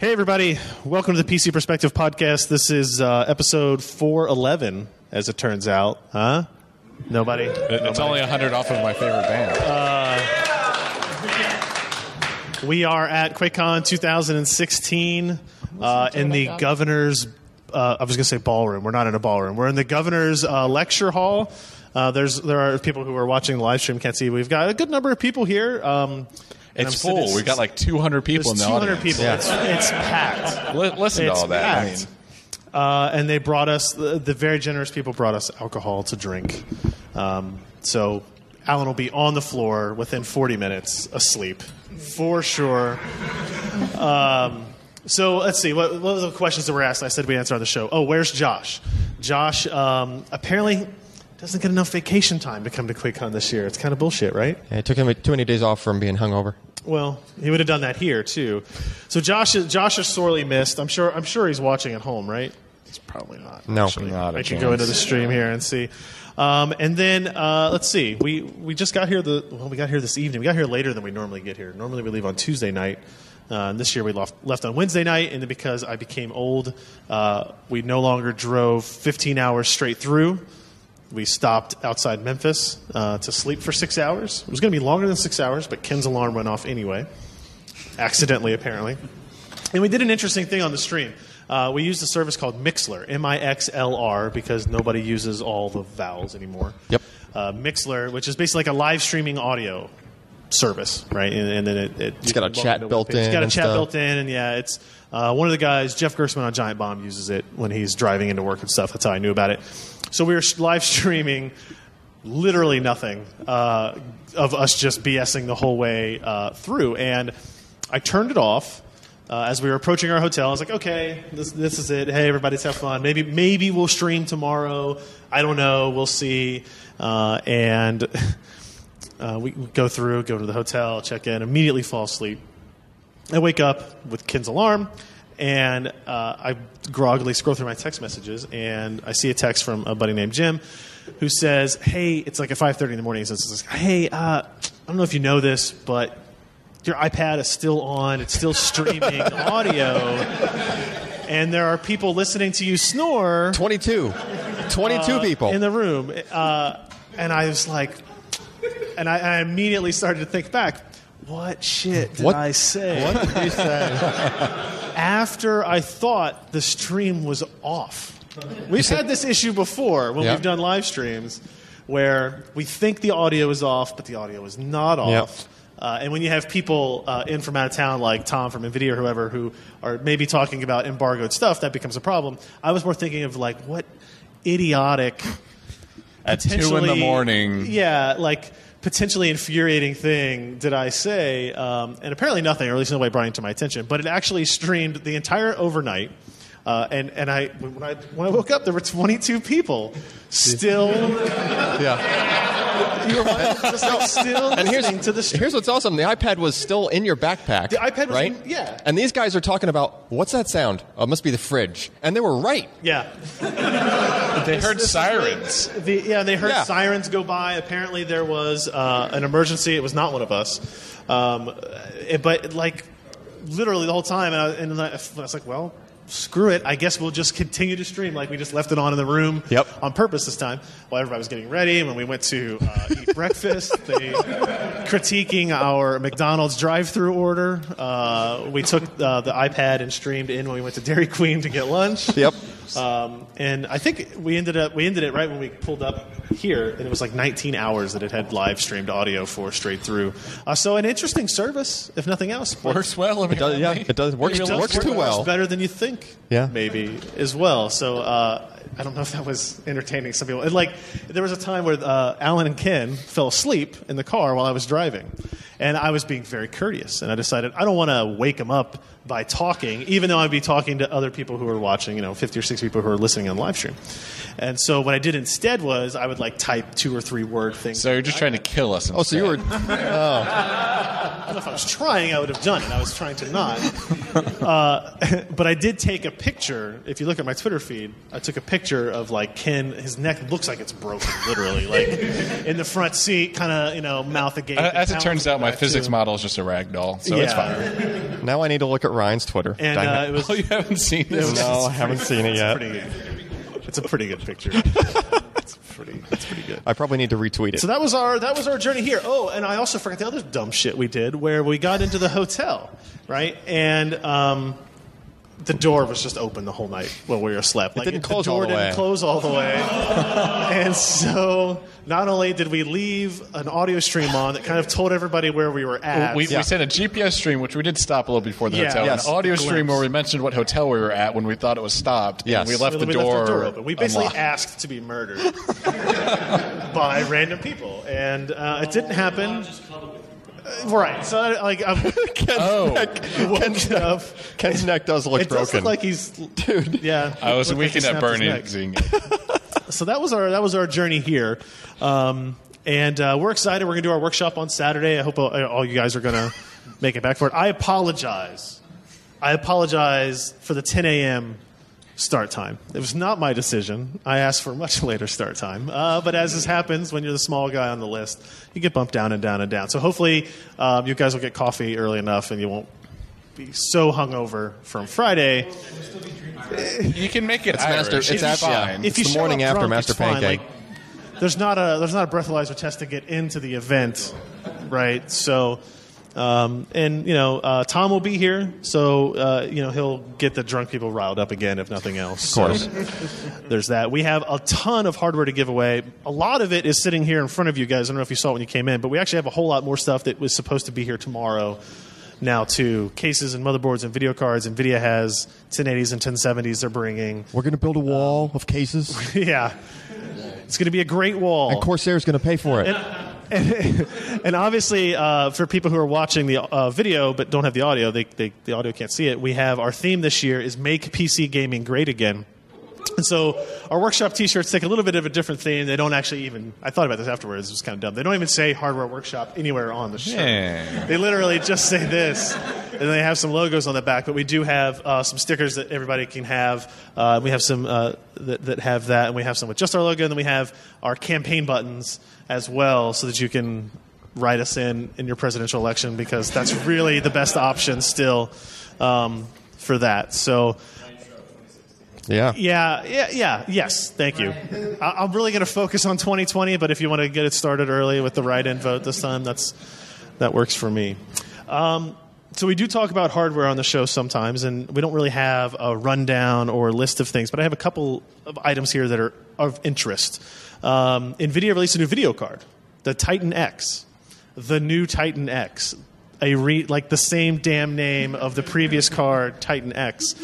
Hey, everybody. Welcome to the PC Perspective Podcast. This is uh, episode 411, as it turns out. Huh? Nobody? It- It's only 100 off of my favorite band. We are at QuakeCon 2016 uh, in the governor's. Uh, I was going to say ballroom. We're not in a ballroom. We're in the governor's uh, lecture hall. Uh, there's there are people who are watching the live stream can't see. We've got a good number of people here. Um, and it's I'm full. sitting- We got like 200 people in the 200 audience. people. It's, it's packed. Li- listen to all that. I mean, uh, and they brought us the, the very generous people brought us alcohol to drink. Um, so Alan will be on the floor within 40 minutes, asleep for sure. Um, so let's see. What, what were the questions that were asked? I said we answer on the show. Oh, where's Josh? Josh um, apparently doesn't get enough vacation time to come to QuakeCon this year. It's kind of bullshit, right? Yeah, it took him too many days off from being hungover. Well, he would have done that here too. So Josh, is, Josh is sorely missed. I'm sure. I'm sure he's watching at home, right? He's probably not. No. actually. Not I can go into the stream here and see. Um, and then uh, let's see. We we just got here. The well, we got here this evening. We got here later than we normally get here. Normally we leave on Tuesday night. Uh, and this year we left, left on Wednesday night, and because I became old, uh, we no longer drove 15 hours straight through. We stopped outside Memphis uh, to sleep for six hours. It was going to be longer than six hours, but Ken's alarm went off anyway, accidentally apparently. And we did an interesting thing on the stream. Uh, we used a service called Mixlr, M I X L R, because nobody uses all the vowels anymore. Yep. Uh, Mixlr, which is basically like a live streaming audio service, right? And, and then it, it It's got a chat built in. It's got a chat stuff. built in, and yeah, it's uh, one of the guys, Jeff Gerstmann on Giant Bomb, uses it when he's driving into work and stuff. That's how I knew about it. So we were live streaming literally nothing uh, of us just BSing the whole way uh, through. And I turned it off uh, as we were approaching our hotel. I was like, okay, this, this is it. Hey, everybody's have fun. Maybe maybe we'll stream tomorrow. I don't know. We'll see. Uh, and uh, we we go through, go to the hotel, check in, immediately fall asleep. I wake up with Ken's alarm, and uh, I groggily scroll through my text messages, and I see a text from a buddy named Jim, who says, "Hey, it's like at 5:30 in the morning." He says, "Hey, uh, I don't know if you know this, but your iPad is still on. It's still streaming audio, and there are people listening to you snore 22. 22 people. in the room." Uh, and I was like, and I, I immediately started to think back. What shit did What- I say? what did you say? after I thought the stream was off. We've had this issue before when Yeah. we've done live streams where we think the audio is off, but the audio is not Yeah. off. Uh, and when you have people uh, in from out of town, like Tom from NVIDIA or whoever, who are maybe talking about embargoed stuff, that becomes a problem. I was more thinking of like, what idiotic at 2 in the morning. Yeah, like potentially infuriating thing did I say? Um, and apparently nothing, or at least nobody brought it to my attention. But it actually streamed the entire overnight. Uh, and and I when I when I woke up, there were 22 people still. yeah. you were just like still And here's, listening to the stream. here's what's awesome. The iPad was still in your backpack. The iPad was right? in- yeah. And these guys are talking about, what's that sound? Oh, it must be the fridge. And they were right. Yeah, They heard This sirens. the- the- yeah, they heard Yeah. sirens go by. Apparently, there was uh, an emergency. It was not one of us, um, it- but like literally the whole time. And I, and I was like, well. Screw it. I guess we'll just continue to stream like we just left it on in the room Yep. on purpose this time while everybody was getting ready. And when we went to uh, eat breakfast, they critiquing our McDonald's drive-through order. Uh, we took uh, the iPad and streamed in when we went to Dairy Queen to get lunch. Yep. Um, and I think we ended up we ended it right when we pulled up here, and it was like 19 hours that it had live streamed audio for straight through. Uh, so an interesting service, if nothing else. but Works well. It does, yeah, it does. Works, it does works work- too works well. better than you think. Yeah. maybe as well. So uh, I don't know if that was entertaining some people. And like there was a time where uh, Alan and Ken fell asleep in the car while I was driving, and I was being very courteous, and I decided I don't want to wake them up by talking, even though I'd be talking to other people who are watching, you know, 50 or 60 people who are listening on live stream. And so what I did instead was I would like type two or three word things. So you're just trying to kill us. Oh, so you were. Oh. I don't know if I was trying, I would have done it. I was trying to not. Uh, but I did take a picture. If you look at my Twitter feed, I took a picture of like Ken. His neck looks like it's broken, literally, like in the front seat, kind of you know mouth agape. As it turns out, my physics too. model is just a rag doll, so it's fine. Now I need to look at Ryan's Twitter. and uh, it. it was Oh, you haven't seen this? no, I haven't seen it yet. Pretty good. It's a pretty good picture. it's pretty. It's pretty good. I probably need to retweet it. So that was our that was our journey here. Oh, and I also forgot the other dumb shit we did where we got into the hotel, right? And um, the door was just open the whole night while we were asleep. Like didn't close the door all the didn't way. close all the way. and so not only did we leave an audio stream on that kind of told everybody where we were at. We, Yeah. we sent a GPS stream, which we did stop a little before the Yeah. hotel. Yes. An audio stream where we mentioned what hotel we were at when we thought it was stopped. and we left we the left door, the door open. We basically unlocked. asked to be murdered by random people, and uh, it didn't happen. Right. So, like, I'm Ken's, Oh. neck, Ken's, woken up. Ken's neck does look It does broken. look like he's, Dude. yeah. I was looked like he weekend at snapped his neck. seeing it. So that was our that was our journey here, um, and uh, we're excited. We're gonna do our workshop on Saturday. I hope all, all you guys are gonna make it back for it. I apologize. I apologize for the 10 a.m. start time. It was not my decision. I asked for a much later start time. Uh, but as this happens when you're the small guy on the list, you get bumped down and down and down. So hopefully um, you guys will get coffee early enough and you won't be so hungover from Friday. You can make it It's master- Irish. it's after- fine. If you the morning after drunk, Master it's fine. Pancake. Like, there's not a there's not a breathalyzer test to get into the event, right? So, um, and you know, uh, Tom will be here, so uh, you know he'll get the drunk people riled up again, if nothing else. Of course. There's that. We have a ton of hardware to give away. A lot of it is sitting here in front of you guys. I don't know if you saw it when you came in, but we actually have a whole lot more stuff that was supposed to be here tomorrow. Now, too, cases and motherboards and video cards. Nvidia has 1080s and 1070s. They're bringing. We're going to build a wall of cases, Yeah, it's going to be a great wall. and Corsair's going to pay for it. and, and obviously, uh, for people who are watching the uh, video but don't have the audio, they, they, the audio can't see it. We have our theme this year is "Make PC Gaming Great Again." And so our workshop T-shirts take a little bit of a different theme. They don't actually even. I thought about this afterwards. It was kind of dumb. They don't even say Hardware Workshop anywhere on the shirt. Yeah. They literally just say this, and they have some logos on the back. But we do have uh, some stickers that everybody can have. Uh, we have some uh, that, that have that, and we have some with just our logo, and then we have our campaign buttons as well, so that you can write us in in your presidential election because that's really the best option still um, for that. So. Yeah. Yeah, yeah, yeah. Yes, thank you. I, I'm really going to focus on 2020, but if you want to get it started early with the write-in vote this time, that's that works for me. Um, so we do talk about hardware on the show sometimes, and we don't really have a rundown or list of things, but I have a couple of items here that are of interest. Um, NVIDIA released a new video card, the Titan X, the new Titan X, a re- like the same damn name of the previous card, Titan X.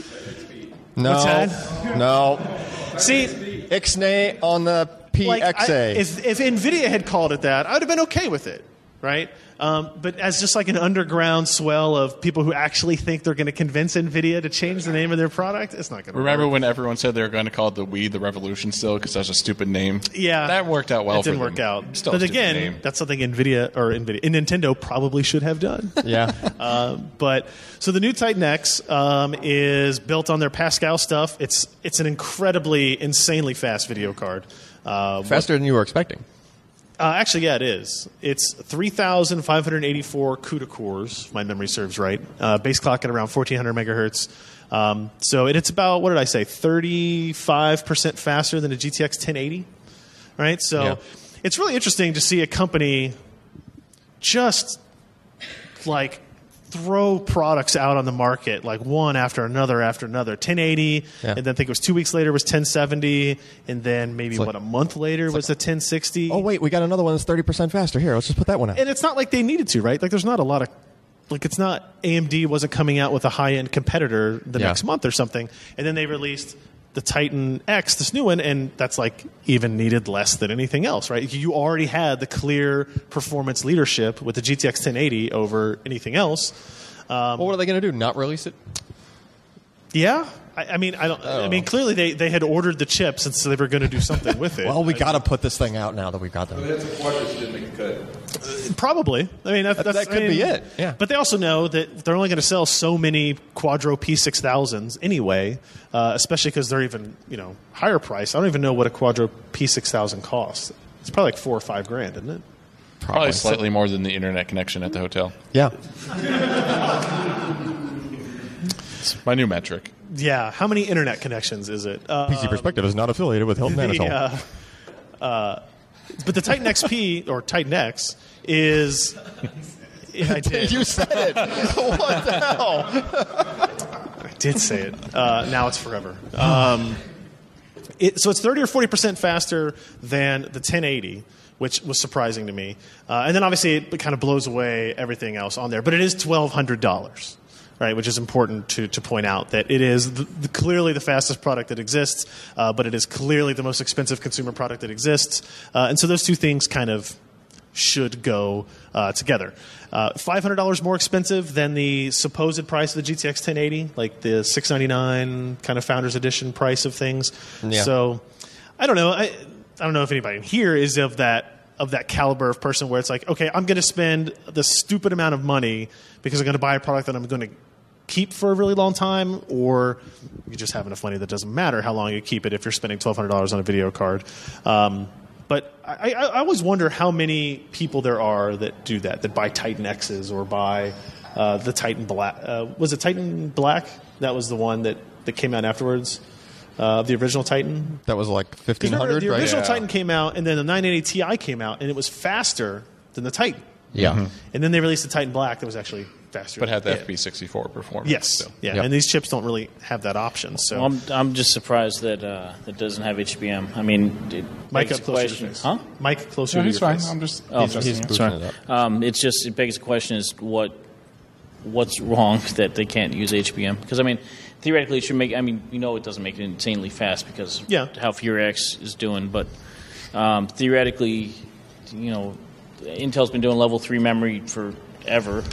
No. What's that? No. See, Ixnay on the like, I- PXA. if, if Nvidia had called it that, I'd have been okay with it, right? Um, but as just like an underground swell of people who actually think they're going to convince Nvidia to change the name of their product, it's not going to work. Remember work. when everyone said they were going to call it the We the Revolution still because that's a stupid name? Yeah, that worked out well. It didn't for work them. out. Still but again, name. that's something Nvidia or Nvidia, Nintendo probably should have done. yeah. Uh, but so the new Titan X um, is built on their Pascal stuff. It's it's an incredibly, insanely fast video card. Uh, Faster than you were expecting. Uh, actually, yeah, it is. It's 3,584 CUDA cores, if my memory serves right. Uh, base clock at around 1,400 megahertz. Um, so it, it's about, what did I say, 35% faster than a GTX 1080. Right? So Yeah. it's really interesting to see a company just like throw products out on the market like one after another after another 1080 Yeah. and then i think it was two weeks later was 1070 and then maybe like- what a month later was the 1060 Oh, wait, we got another one that's 30% faster. Here, let's just put that one out. and it's not like they needed to, right? Like there's not a lot of like it's not AMD wasn't coming out with a high end competitor the Yeah. next month or something, and then they released the Titan X, this new one, and that's like even needed less than anything else, right? You already had the clear performance leadership with the GTX 1080 over anything else. Um, well, what are they going to do? Not release it? Yeah, I, I mean, I don't. I mean, clearly they, they had ordered the chips, and so they were going to do something with it. Well, we got to put this thing out now that we've got them. Probably. I mean, that, That- that's, that could I mean, be it, yeah. But they also know that they're only going to sell so many Quadro P6000s anyway, uh, especially because they're even you know higher price. I don't even know what a Quadro P6000 costs. It's probably like four or five grand, isn't it? Probably slightly more than the internet connection at the hotel. Yeah. My new metric. Yeah, how many internet connections is it? Uh, PC Perspective is not affiliated with Hilton Anatole. uh, uh, but the Titan XP or Titan X is. Yeah, I did. you said it. what the hell? I did say it. Uh, now it's forever. Um, it, so it's 30 or 40 percent faster than the 1080, which was surprising to me. Uh, and then obviously it kind of blows away everything else on there. But it is $1,200. Right, which is important to, to point out that it is the, the, clearly the fastest product that exists, uh, but it is clearly the most expensive consumer product that exists. Uh, and so those two things kind of should go uh, together. Uh, $500 more expensive than the supposed price of the GTX 1080, like the 699 kind of Founders Edition price of things. Yeah. So I don't know. I, I don't know if anybody in here is of that of that caliber of person where it's like, okay, I'm going to spend the stupid amount of money because I'm going to buy a product that I'm going to keep for a really long time, or you just have enough money that doesn't matter how long you keep it if you're spending $1,200 on a video card. Um, but I, I, I, always wonder how many people there are that do that, that buy Titan X's or buy uh, the Titan Black. Uh, was it Titan Black? That was the one that, that came out afterwards. Uh, the original Titan. That was like 1500, The right? original Yeah. Titan came out, and then the 980 Ti came out, and it was faster than the Titan. Yeah. And then they released the Titan Black that was actually faster. But had the Yeah. FP64 performance. Yes, still. yeah, Yep. and these chips don't really have that option. So, Well, I'm, I'm just surprised that uh, that doesn't have HBM. I mean, it Mike begs up closer to question- Huh? Mike closer No, to he's your fine. face. I'm just. Oh, adjusting he's it. sorry. it up. Um, it's just it begs the question: is what what's wrong that they can't use HBM? Because I mean, theoretically, it should make. I mean, you know, it doesn't make it insanely fast because Yeah. how Fury X is doing, but um, theoretically, you know, Intel's been doing level three memory forever.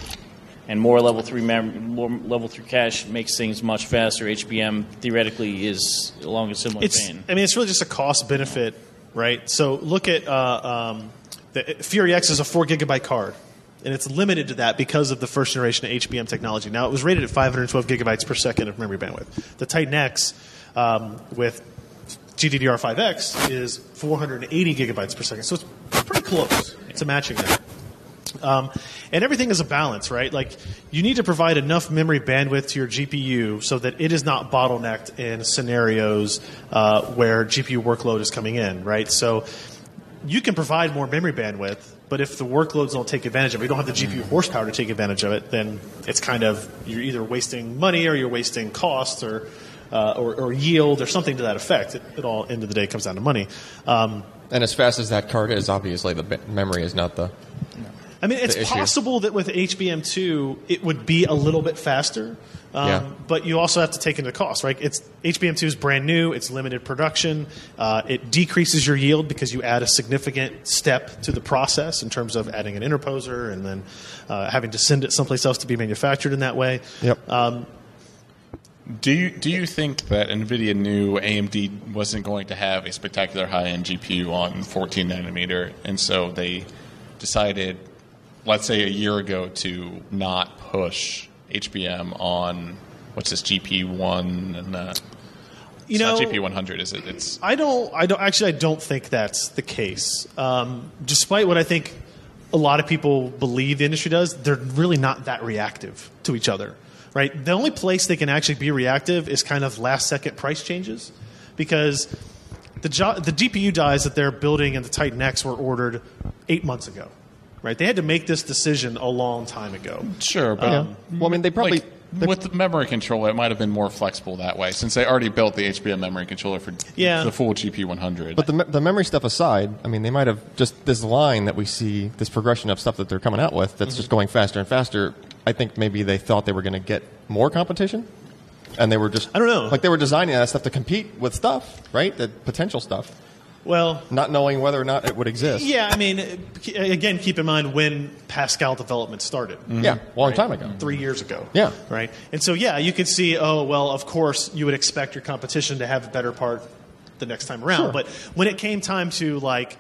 And more level three mem- more level three cache makes things much faster. HBM theoretically is along a similar it's vein. I mean it's really just a cost benefit, right? So look at uh, um, the Fury X is a four gigabyte card, and it's limited to that because of the first generation HBM technology. Now it was rated at 512 gigabytes per second of memory bandwidth. The Titan X um, with GDDR5X is 480 gigabytes per second, so it's pretty close to matching that. Um, and everything is a balance, right? Like you need to provide enough memory bandwidth to your GPU so that it is not bottlenecked in scenarios uh, where GPU workload is coming in, right? So you can provide more memory bandwidth, but if the workloads don't take advantage of it, you don't have the GPU horsepower to take advantage of it, then it's kind of you're either wasting money or you're wasting cost or uh, or, or yield or something to that effect. It, it all end of the day comes down to money. Um, And as fast as that card is, obviously the memory is not the. I mean, it's possible that with HBM2 it would be a little bit faster, um, Yeah. but you also have to take into cost, right? It's HBM2 is brand new, it's limited production, uh, it decreases your yield because you add a significant step to the process in terms of adding an interposer and then uh, having to send it someplace else to be manufactured in that way. Yep. Um, Do you do you think that Nvidia knew AMD wasn't going to have a spectacular high end GPU on 14 nanometer, and so they decided, let's say a year ago, to not push HBM on what's this GP one and uh, you it's know, not GP 100, is it? It's I don't. I don't. Actually, I don't think that's the case. Um, despite what I think a lot of people believe the industry does, they're really not that reactive to each other. Right. The only place they can actually be reactive is kind of last second price changes, because the jo- the GPU dies that they're building in the Titan X were ordered eight months ago. Right. They had to make this decision a long time ago. sure, but um, Yeah. well, I mean, they probably. like, with the memory controller, it might have been more flexible that way, since they already built the HBM memory controller for Yeah. the full GP 100. But the, me- the memory stuff aside, I mean, they might have just this line that we see, this progression of stuff that they're coming out with that's just mm-hmm. going faster and faster. I think maybe they thought they were going to get more competition. And they were just. I don't know. Like they were designing that stuff to compete with stuff, right? The potential stuff. Well, Not knowing whether or not it would exist. yeah. I mean, again, keep in mind when Pascal development started. Mm-hmm. Yeah, a long time ago. three years ago. Yeah. Right. And so, yeah, you could see, oh, well, of course, you would expect your competition to have a better part the next time around. Sure. But when it came time to, like,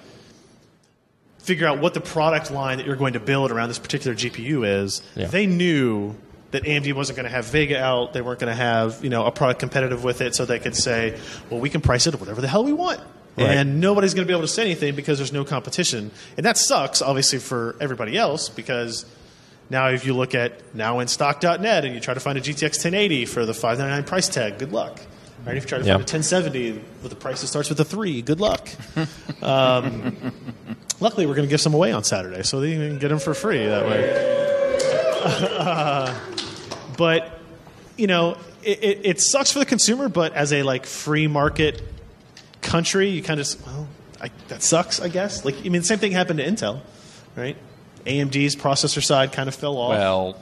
figure out what the product line that you're going to build around this particular GPU is, Yeah. they knew that AMD wasn't going to have Vega out. They weren't going to have, you know, a product competitive with it so they could say, well, we can price it at whatever the hell we want. Right. And nobody's going to be able to say anything because there's no competition. And that sucks, obviously, for everybody else because Now, if you look at nowinstock.net and you try to find a GTX 1080 for the 599 price tag, good luck. Right? If you try to Yeah. find a 1070 with a price that starts with a three, good luck. um, luckily, we're going to give some away on Saturday, so you can get them for free that way. but you know, it, it, it sucks for the consumer, but as a like free market country, you kind of just well, I, that sucks, I guess. Like, I mean, the same thing happened to Intel, right? AMD's processor side kind of fell off. Well,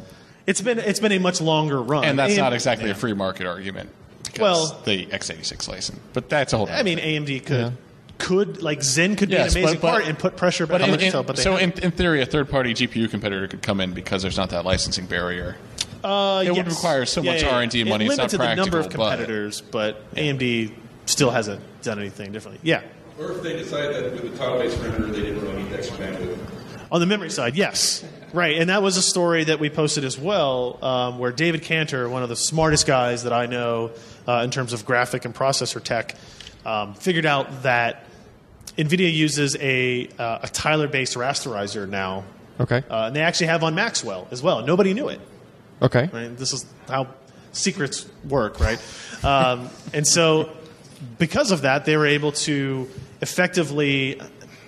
it's been it's been a much longer run, and that's AM not exactly yeah. a free market argument. Because Well- the x86 license, but that's a whole. I mean, AMD could could like Zen could Yes, be an amazing but- but- part and put pressure back But on in, in- Intel. But so, in, in theory, a third-party GPU competitor could come in because there's not that licensing barrier. Uh, It would require so Yeah, much yeah, yeah. R&D It money, it's not limited the number of practical, but- competitors, but, AMD still hasn't done anything differently. Yeah, Or if they decide that with the tile-based renderer, they didn't really need extra bandwidth. on the memory side, yes, right, and that was a story that we posted as well, um, where David Kanter, one of the smartest guys that I know uh, in terms of graphic and processor tech, um, figured out that NVIDIA uses a, uh, a Tyler-based rasterizer now, Okay. uh, and they actually have on Maxwell as well. Nobody knew it. Okay. right? This is how secrets work, right? Um, and so, because of that, they were able to effectively,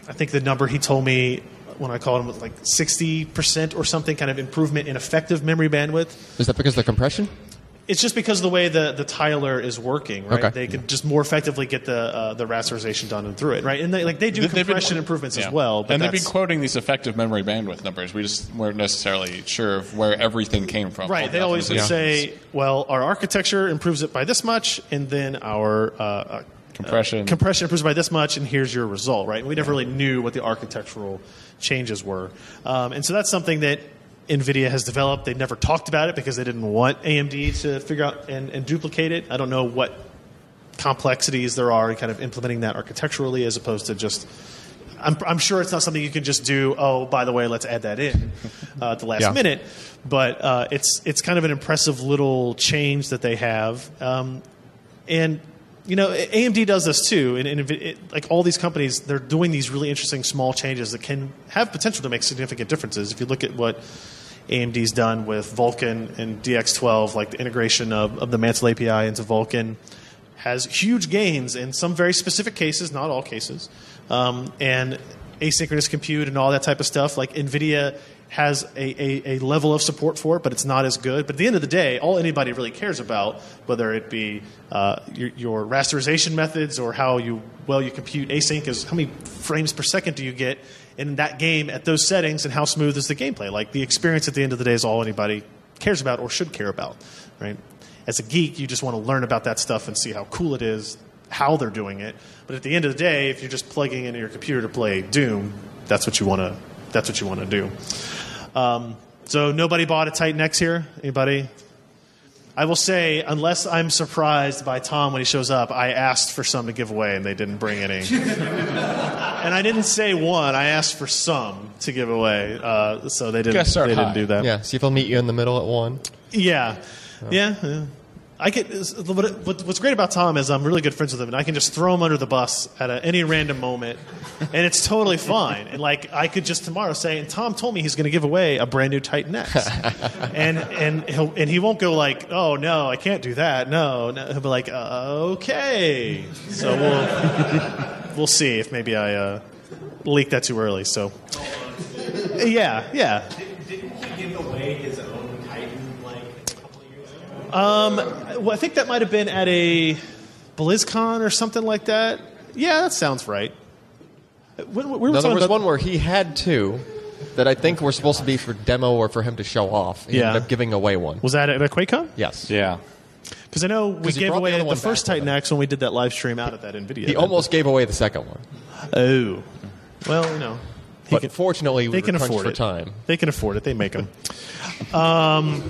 I think the number he told me when I called him was like 60% or something kind of improvement in effective memory bandwidth. Is that because of the compression? It's just because of the way the, the tiler is working, right? Okay. They could just more effectively get the uh, the rasterization done and through it, right? And they, like they do They've been- compression improvements yeah. as well. But and they've been quoting these effective memory bandwidth numbers. We just weren't necessarily sure of where everything came from. Right. They the always would optimizations. say, well, our architecture improves it by this much, and then our uh, uh, Compression. uh, compression improves by this much, and here's your result. Right. And we never really knew what the architectural changes were, um, and so that's something that NVIDIA has developed. They never talked about it because they didn't want AMD to figure out and, and duplicate it. I don't know what complexities there are in kind of implementing that architecturally as opposed to just. I'm, I'm sure it's not something you can just do. Oh, by the way, let's add that in uh, at the last Yeah. minute. But uh, it's it's kind of an impressive little change that they have, um, and you know AMD does this too. And, and it, like all these companies, they're doing these really interesting small changes that can have potential to make significant differences. If you look at what AMD's done with Vulkan and DX12, like the integration of, of the Mantle API into Vulkan, has huge gains in some very specific cases, not all cases, um, and asynchronous compute and all that type of stuff. Like NVIDIA has a, a, a level of support for it, but it's not as good. But at the end of the day, all anybody really cares about, whether it be uh, your, your rasterization methods or how you well you compute async, is how many frames per second do you get in that game at those settings, and how smooth is the gameplay? Like the experience at the end of the day is all anybody cares about or should care about, right? As a geek, you just want to learn about that stuff and see how cool it is, how they're doing it. But at the end of the day, if you're just plugging into your computer to play Doom, that's what you want to. That's what you want to do. Um, so nobody bought a Titan X here. Anybody? I will say, unless I'm surprised by Tom when he shows up, I asked for some to give away and they didn't bring any. and I didn't say one. I asked for some to give away, uh, so they didn't. Gotta start they didn't do that. Yeah. See if I'll meet you in the middle at one. Yeah, yeah. yeah. I get what- what- what's great about Tom is I'm really good friends with him, and I can just throw him under the bus at a, any random moment, and it's totally fine. And like I could just tomorrow say, and Tom told me he's going to give away a brand new Titan X, and and he'll and he won't go like, oh no, I can't do that. No, no. he'll be like, okay. So we'll we'll see if maybe I uh, leaked that too early. So yeah, yeah. Didn't he give away his own Titan like a couple of years ago? Um, well, I think that might have been at a BlizzCon or something like that. Yeah, that sounds right. When, we were No, there was about- one where he had two that I think were supposed to be for demo or for him to show off. He Yeah. ended up giving away one. Was that at a QuakeCon? Yes. Yeah. Because I know we gave brought the away the, first Titan. X when we did that live stream out at that NVIDIA. He event. almost gave away the second one. Oh. Well, you know. He But can, fortunately, they were can afford for it. time. They can afford it. They make them. Um,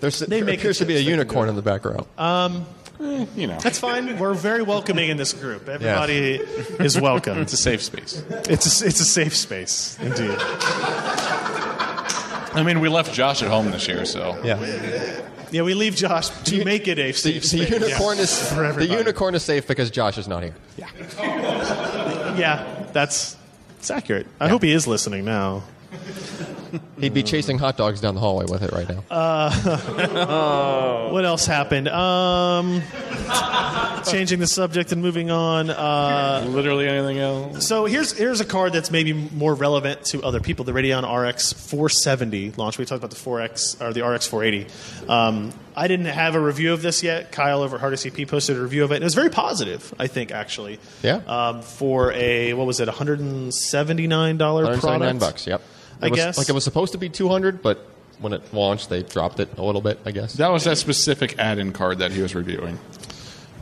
There's, They there make appears to be a unicorn in the back row. Um, eh, you know, That's fine. We're very welcoming in this group. Everybody is welcome. it's a safe space. It's a, it's a safe space, indeed. I mean, we left Josh at home this year, so yeah. Yeah, we leave Josh to make it a The, safe the space. unicorn Yeah. is For the unicorn is safe because Josh is not here. Yeah. Yeah, that's it's accurate. I hope he is listening now. He'd be chasing hot dogs down the hallway with it right now. What else happened? Um, changing the subject and moving on. Uh, Literally anything else? so here's here's a card that's maybe more relevant to other people. The Radeon RX 470 launch. We talked about the 4X or the RX 480. Um, I didn't have a review of this yet. Kyle over at Hard CP posted a review of it, and it was very positive. I think actually. Yeah. Um, for a what was it, 179 dollar product? 179 bucks. Yep. It I was, guess. like it was supposed to be 200, but when it launched, they dropped it a little bit. I guess. That was that specific add-in card that he was reviewing.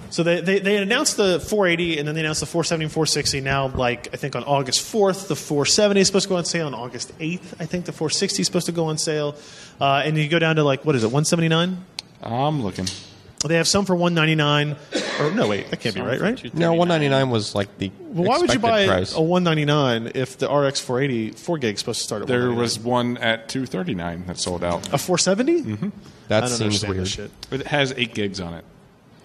So they, they, they announced the 480 and then they announced the 470 and 460. Now, like, I think on August 4th, the 470 is supposed to go on sale. On August 8th, I think the 460 is supposed to go on sale. Uh, and you go down to, like, what is it, 179 I'm looking. They have some for 199 Or, no, wait, that can't be right, right? No, 199 was like the. Well, why would you buy price. a 199 if the RX 480 4 gig is supposed to start at There was one at 239 that sold out. a 470? Mm-hmm. That I don't seems weird. this shit. It has eight gigs on it.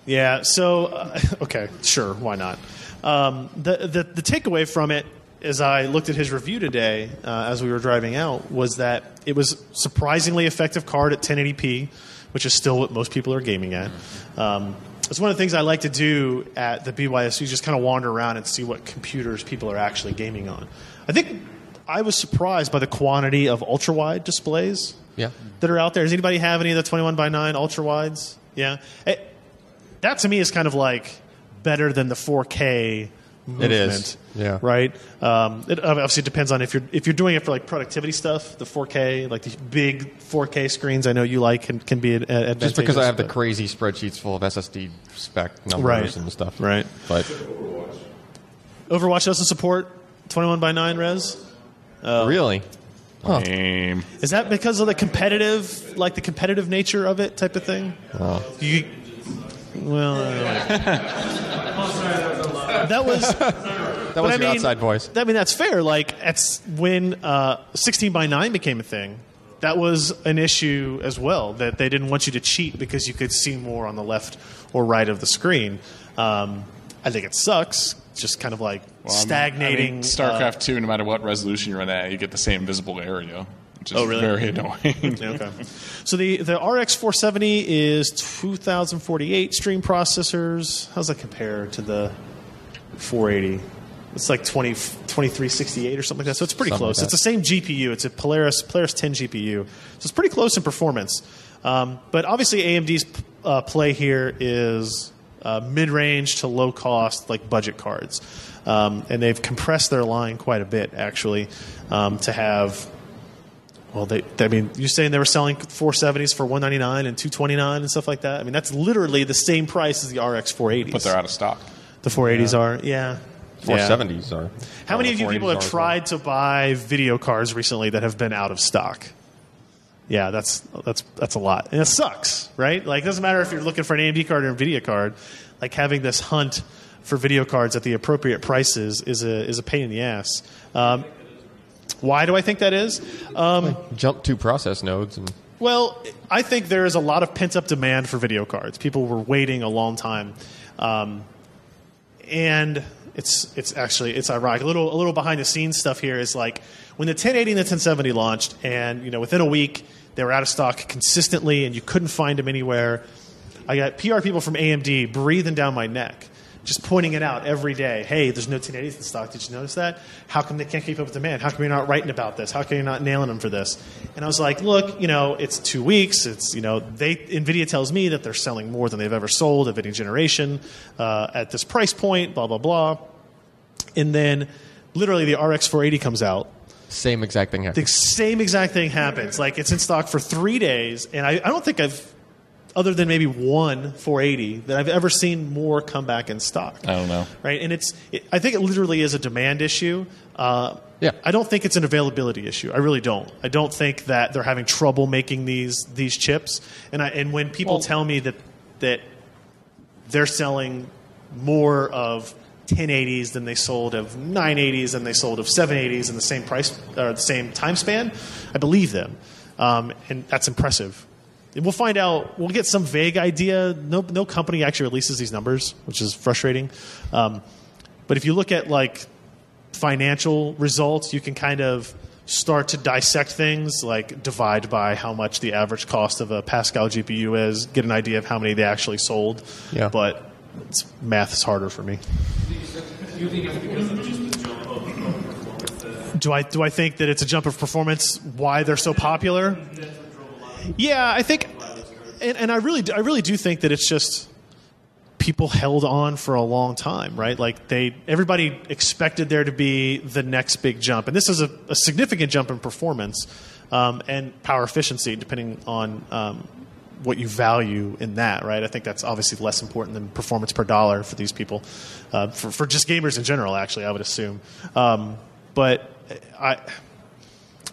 Yeah. So, uh, okay, sure, why not? Um, the, the the takeaway from it, as I looked at his review today, uh, as we were driving out, was that it was surprisingly effective card at 1080p, which is still what most people are gaming at. Um, it's one of the things I like to do at the BYOC, just kind of wander around and see what computers people are actually gaming on. I think I was surprised by the quantity of ultra wide displays Yeah. that are out there. Does anybody have any of the 21 by 9 ultra wides? Yeah. It- that to me is kind of like better than the 4K movement. is, yeah. Right. Um, it obviously depends on if you're if you're doing it for like productivity stuff. The 4K, like the big 4K screens, I know you like can, can be ad- advantageous. Just because I have the crazy spreadsheets full of SSD spec numbers Right. and stuff. Right. But Overwatch doesn't support 21 by 9 res. really, Lame. Is that because of the competitive, like the competitive nature of it, type of thing? You, well, uh, that was that But was I your mean- outside voice. I mean, that's fair. Like, it's when uh, 16 by 9 became a thing, that was an issue as well, that they didn't want you to cheat because you could see more on the left or right of the screen. Um, I think it sucks. Just kind of like Well, I mean- stagnating. I mean, StarCraft uh, 2, no matter what resolution you're in at, you get the same visible area, which is Oh, really? very annoying. Okay. So the, the RX 470 is 2048 stream processors. How's that compare to the 480? It's like 20, 2368 or something like that. So it's pretty Something close. that. it's the same GPU. It's a Polaris Polaris 10 GPU. So it's pretty close in performance. Um, but obviously AMD's uh, play here is uh, mid-range to low-cost, like budget cards, um, and they've compressed their line quite a bit actually um, to have well, they, I mean, you're saying they were selling 470s for 199 and 229 and stuff like that. I mean, that's literally the same price as the RX 480s. but they're out of stock. The 480s are, yeah. 470s Yeah. are. How many of you people have are well. tried to buy video cards recently that have been out of stock? Yeah, that's that's that's a lot, and it sucks, right? Like, it doesn't matter if you're looking for an AMD card or a Nvidia card. Like having this hunt for video cards at the appropriate prices is a is a pain in the ass. Um, why do I think that is? Um, Jump to process nodes and well, I think there is a lot of pent up demand for video cards. People were waiting a long time, um, and it's it's actually it's ironic. A little a little behind the scenes stuff here is like when the 1080 and the 1070 launched, and you know within a week they were out of stock consistently, and you couldn't find them anywhere. I got PR people from AMD breathing down my neck, just pointing it out every day. Hey, there's no 1080s in stock. Did you notice that? How come they can't keep up with demand? How come you're not writing about this? How come you're not nailing them for this? And I was like, look, you know, it's two weeks. It's you know, they Nvidia tells me that they're selling more than they've ever sold of any generation uh, at this price point. Blah blah blah. And then, literally, the RX 480 comes out. same exact thing happens. The same exact thing happens. Like it's in stock for three days, and I, I don't think I've, other than maybe one 480, that I've ever seen more come back in stock. I don't know. Right, and it's. It, I think it literally is a demand issue. Uh, Yeah. I don't think it's an availability issue. I really don't. I don't think that they're having trouble making these these chips. And I and when people Well- tell me that that they're selling more of 1080s than they sold of 980s than they sold of 780s in the same price or the same time span. I believe them, um, and that's impressive. And we'll find out. We'll get some vague idea. No, no company actually releases these numbers, which is frustrating. Um, but if you look at like financial results, you can kind of start to dissect things, like divide by how much the average cost of a Pascal GPU is, get an idea of how many they actually sold. Yeah. But it's, math is harder for me. Do you think it's because of just the jump of, of performance that Do I do I think that it's a jump of performance? Why they're so popular? Yeah, I think, and, and I really I really do think that it's just people held on for a long time, right? Like they everybody expected there to be the next big jump, and this is a, a significant jump in performance um, and power efficiency, depending on. Um, what you value in that, right? I think that's obviously less important than performance per dollar for these people, uh, for, for just gamers in general. Actually, I would assume, um, but I,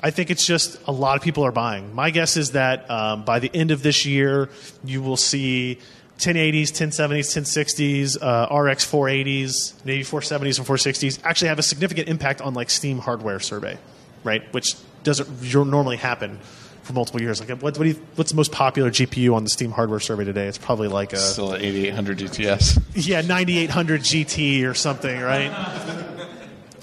I think it's just a lot of people are buying. My guess is that um, by the end of this year, you will see 1080s, 1070s, 1060s, uh, RX 480s, maybe 470s and 460s actually have a significant impact on like Steam hardware survey, right? Which doesn't normally happen for multiple years. Like, what, what do you, what's the most popular GPU on the Steam hardware survey today? It's probably like a Still at 8800 GTS. yeah 9800 GT or something, right?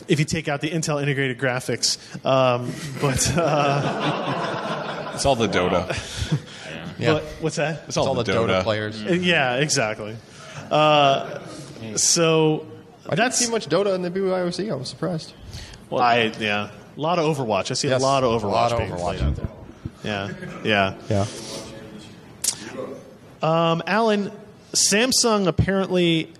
If you take out the Intel integrated graphics, um, but. Uh, It's all the Dota. Yeah. What, what's that? It's It's all all, the Dota, players. Uh, Yeah, exactly. Uh, so I didn't see much Dota in the BYOC. I was surprised. Well, I yeah, a lot of Overwatch. I see Yes, a lot of Overwatch. a Overwatch. lot of Overwatch. out there. Yeah, yeah. Yeah. Um, Alan, Samsung apparently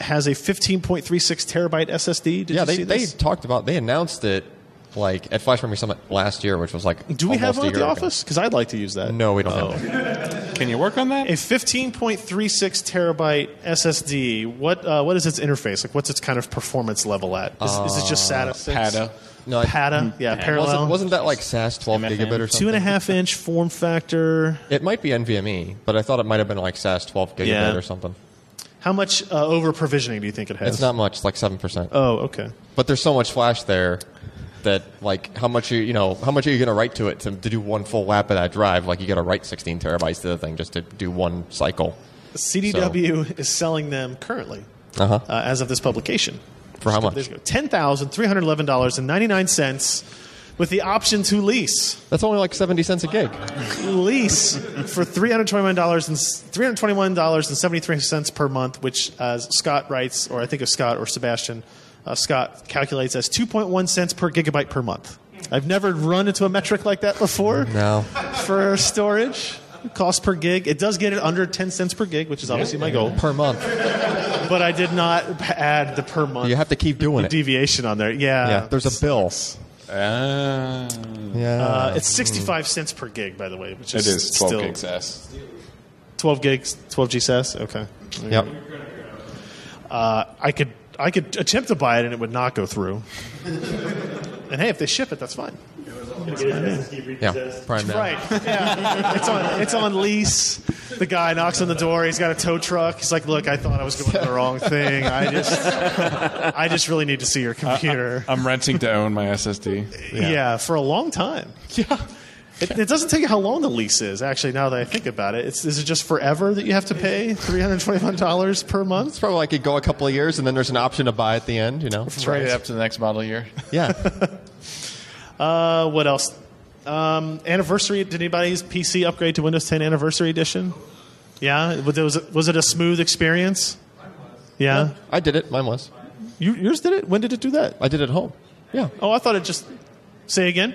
has a 15.36 terabyte SSD. Did yeah, you they, see they talked about they announced it like at Flash Memory Summit last year, which was like Do we have one at the office? Because I'd like to use that. No, we don't Oh. have one. Can you work on that? A 15.36 terabyte SSD. What uh, what is its interface? Like, what's its kind of performance level at? Is, is it just SATA? 6? PATA. No, I- PATA. Yeah, parallel. Wasn't, wasn't that like SAS 12 MFN. gigabit or something? Two and a half inch form factor. It might be NVMe, but I thought it might have been like SAS 12 gigabit Yeah. or something. How much uh, over provisioning do you think it has? It's not much, it's like seven percent. Oh, okay. But there's so much flash there that like how much are you know how much are you going to write to it to, to do one full lap of that drive? Like you got to write 16 terabytes to the thing just to do one cycle. CDW is selling them currently Uh-huh. uh, as of this publication. For how much? Ten thousand three hundred eleven dollars and ninety nine cents, with the option to lease. That's only like 70 cents a gig. lease for three hundred twenty one dollars and three hundred twenty one dollars and seventy three cents per month, which as Scott writes, or I think of Scott or Sebastian, uh, Scott calculates as two point one cents per gigabyte per month. I've never run into a metric like that before No. for storage. Cost per gig. It does get it under 10 cents per gig, which is obviously my goal. Per month. But I did not add the per month You have to keep doing it. deviation on there. Yeah. Yeah, there's a bill. Ah, Yeah. Uh, it's 65 cents per gig, by the way, which it is, is 12 still gigs S. 12 gigs, 12 G SAS. Okay. yep. Uh, I could I could attempt to buy it and it would not go through. and hey, if they ship it, that's fine. Yeah. Prime now. Right. Yeah. it's on it's on lease. The guy knocks on the door. He's got a tow truck. He's like, "Look, I thought I was going to the wrong thing. I just I just really need to see your computer." I'm renting to own my SSD. yeah. for a long time. Yeah. It, it doesn't tell you how long the lease is. Actually, now that I think about it, it's, is it just forever that you have to pay three hundred twenty-one dollars per month? It's probably like it go a couple of years and then there's an option to buy at the end, you know? It's right up to the next model year. Yeah. Uh, what else? Um, anniversary. Did anybody's PC upgrade to Windows 10 Anniversary Edition? Yeah. Was it, was it, a smooth experience? Yeah. I did it. Mine was. You, yours did it. When did it do that? I did it at home. Yeah. Oh, I thought it just. Say again.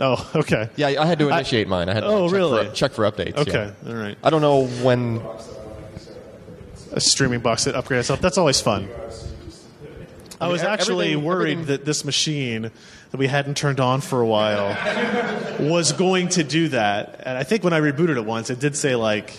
Oh, okay. Yeah, I had to initiate mine. I had to Oh, check, really? for, check for updates. Okay. yeah. All right. I don't know when. A streaming box that upgrade itself. That's always fun. I was e- actually everything- worried everything- that this machine that we hadn't turned on for a while was going to do that. And I think when I rebooted it once, it did say like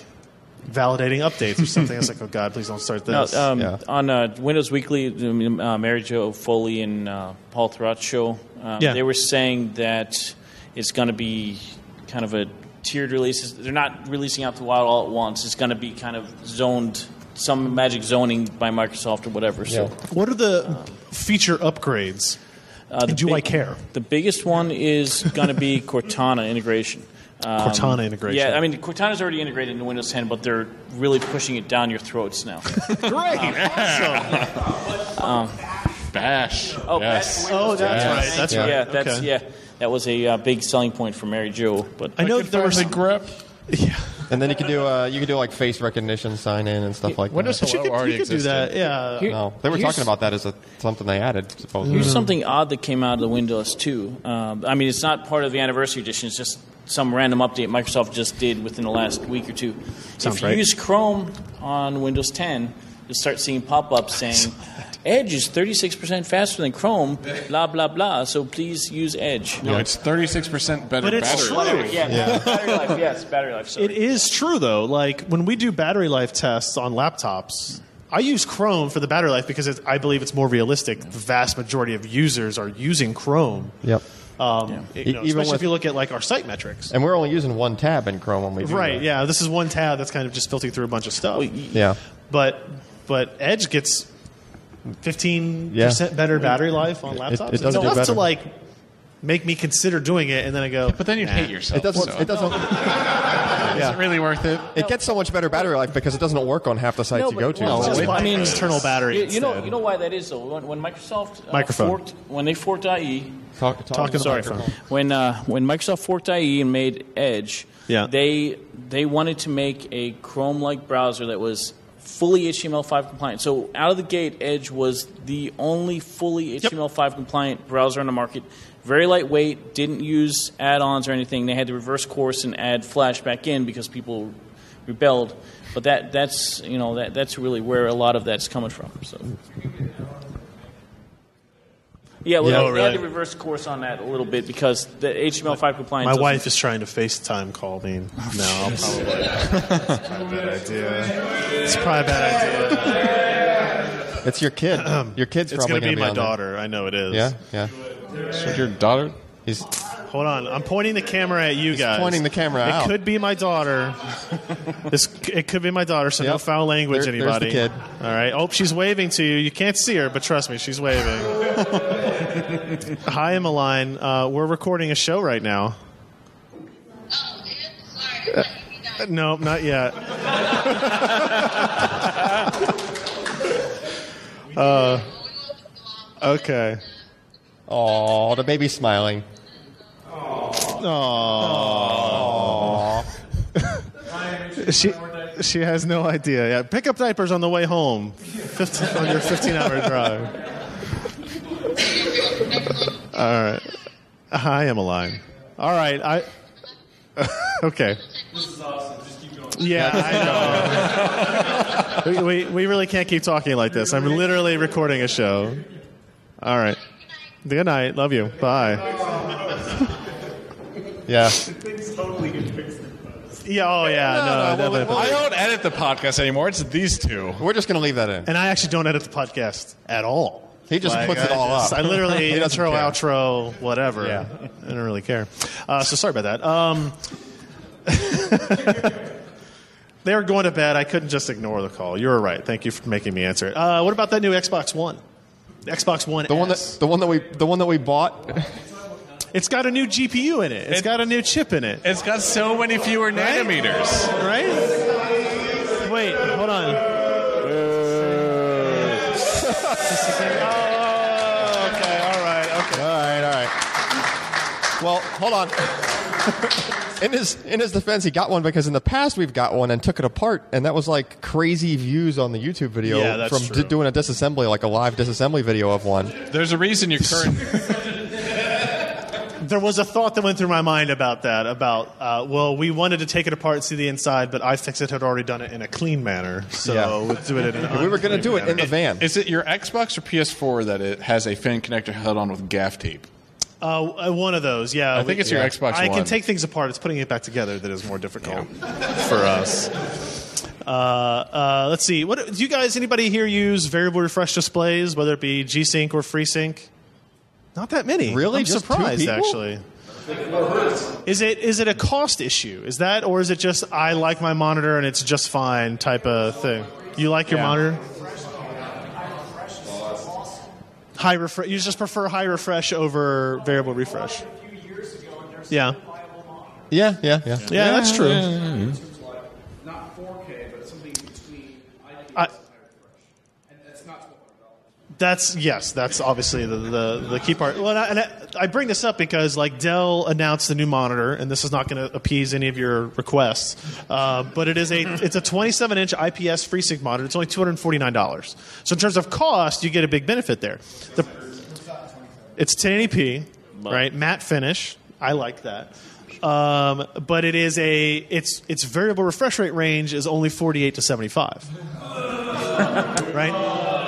validating updates or something. I was like, oh god, please don't start No, this. um, Yeah. On uh, Windows Weekly, uh, Mary Jo Foley and uh, Paul Thurrott show, um, Yeah. they were saying that it's going to be kind of a tiered release. They're not releasing out the wild all at once. It's going to be kind of zoned, some magic zoning by Microsoft or whatever. So, Yeah. what are the feature upgrades? uh, the And do big- I care? The biggest one is going to be Cortana integration. Um, Cortana integration. Yeah, I mean Cortana's already integrated into Windows 10, but they're really pushing it down your throats now. Great, awesome. Bash. Oh, yes. Bash Oh, that's Yeah. right. That's Yeah, right. Yeah, that's Okay. yeah. That was a uh, big selling point for Mary Jo. But I know Could there was a grip. Yeah, And then you can do uh, you can do like face recognition, sign in, and stuff like Windows that. But you Hello could, already you could do existed. that. Yeah. Here- No, they were talking about that as a, something they added. Supposedly. Here's something odd that came out of the Windows 2. Um, I mean, it's not part of the anniversary edition. It's just some random update Microsoft just did within the last week or two. Sounds if you right. use Chrome on Windows 10, you'll start seeing pop-ups saying, "Edge is 36% faster than Chrome." Blah blah blah. So please use Edge. No, it's 36% better But it's battery. true. life. Yeah, battery life. Yes, battery life. Sorry. It is true though. Like when we do battery life tests on laptops, I use Chrome for the battery life because it's, I believe it's more realistic. The vast majority of users are using Chrome. Yep. Um, Yeah. you know, even especially with- if you look at like our site metrics. And we're only using one tab in Chrome when we do Right. that. Yeah. This is one tab that's kind of just filtering through a bunch of stuff. Yeah. But but Edge gets fifteen percent better battery life on laptops. it does it's do enough to like make me consider doing it, and then I go. But then you'd nah. hate yourself. It doesn't. so. It doesn't. Is it really worth it? It gets so much better battery life because it doesn't work on half the sites No, you go to. well, It's So just it- buy I mean- external battery. You, you know, you know why that is though. When, when Microsoft uh, Microphone. forked, when they forked IE, talk, talk, Talk the sorry. microphone. when uh, when Microsoft forked IE and made Edge, Yeah. they they wanted to make a Chrome-like browser that was fully HTML5 compliant. So out of the gate, Edge was the only fully HTML5 compliant browser on the market. Very lightweight, didn't use add-ons or anything. They had to reverse course and add Flash back in because people rebelled. But that that's you know that that's really where a lot of that's coming from. So. Yeah, well, Yeah. they Oh, had really? to reverse course on that a little bit because the HTML5 compliance. My doesn't- wife is trying to FaceTime call me. No, I'll probably. it's probably a bad idea. It's probably a bad idea. It's your kid. Your kid's It's probably going to be gonna my on there. daughter. I know it is. Yeah, yeah. So your daughter? He's Hold on. I'm pointing the camera at you guys. pointing the camera it out. could be my daughter. this it could be my daughter. So no Yep. foul language, There- there's the anybody. kid. All right. Oh, she's waving to you. You can't see her, but trust me, she's waving. Hi, Emmeline. Uh, we're recording a show right now. Oh, man. Sorry. I thought you'd be done. No, not yet. uh, okay. oh, the baby's smiling. Aww. she she has no idea. Yeah, pick up diapers on the way home. 15, on your 15 hour drive. All right. Hi, Emmeline. All right. I. okay. This is awesome. Just keep going. Yeah, I know. we, we, we really can't keep talking like this. I'm literally recording a show. All right. Good night. Love you. Bye. Yeah. Things totally get fixed. Yeah. Oh, yeah. No, no, well, definitely. well, I don't edit the podcast anymore. It's these two. We're just gonna leave that in. and I actually don't edit the podcast at all. He just Like, puts it I all just- up. I literally He intro, care. outro, whatever. Yeah. I don't really care. Uh, so sorry about that. Um, they were going to bed. I couldn't just ignore the call. You were right. Thank you for making me answer it. Uh, what about that new Xbox One? The Xbox One. The one that the one that we the one that we bought. It's got a new GPU in it. It's It- got a new chip in it. It's got so many fewer nanometers. Right? Wait, hold on. oh, okay, all right, okay. All right, all right. Well, hold on. in his in his defense, he got one because in the past we've got one and took it apart, and that was like crazy views on the YouTube video Yeah, that's from true. d- doing a disassembly, like a live disassembly video of one. There's a reason your current There was a thought that went through my mind about that. About uh, well, we wanted to take it apart and see the inside, but iFixit had already done it in a clean manner, so Yeah. we'll do it in an We were going to unclean do it in manner. the van. is it your Xbox or PS4 that it has a fan connector held on with gaff tape? Uh, one of those, yeah. I think it's your Xbox I One. can take things apart. It's putting it back together that is more difficult for us. Uh, uh, let's see. What do you guys? Anybody here use variable refresh displays, whether it be G-Sync or FreeSync? Not that many. Really? I'm Just two surprised people? actually. Is it is it a cost issue? Is that or is it just I like my monitor and it's just fine type of thing? You like your Yeah. monitor? High refresh. You just prefer high refresh over variable refresh. Yeah, Yeah, yeah, yeah. yeah, that's true. Mm-hmm. Not 4K, but something between. I- And that's not $1,200. That's yes. That's obviously the the, the key part. Well, and I, and I, I bring this up because like Dell announced the new monitor, and this is not going to appease any of your requests, uh, but it is a it's a 27 inch IPS FreeSync monitor. It's only 249 dollars. So in terms of cost, you get a big benefit there. The, it's 1080p, right? Matte finish. I like that. Um, but it is a its its variable refresh rate range is only 48 to 75. right?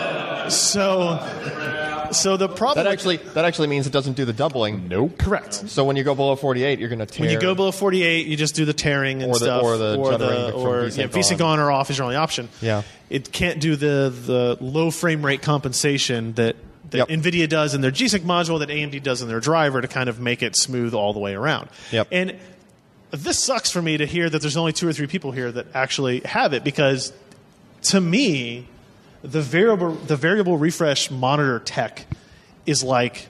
So so the problem That actually that actually means it doesn't do the doubling. Nope. correct. So when you go below 48, you're going to tear. When you go below 48, you just do the tearing and Or the- stuff, or the juddering from or VSync yeah, VSync on. on or off is your only option. Yeah. it can't do the the low frame rate compensation that. That Yep. NVIDIA does in their G-Sync module, that AMD does in their driver to kind of make it smooth all the way around. Yep. And this sucks for me to hear that there's only two or three people here that actually have it because to me, the variable the variable refresh monitor tech is like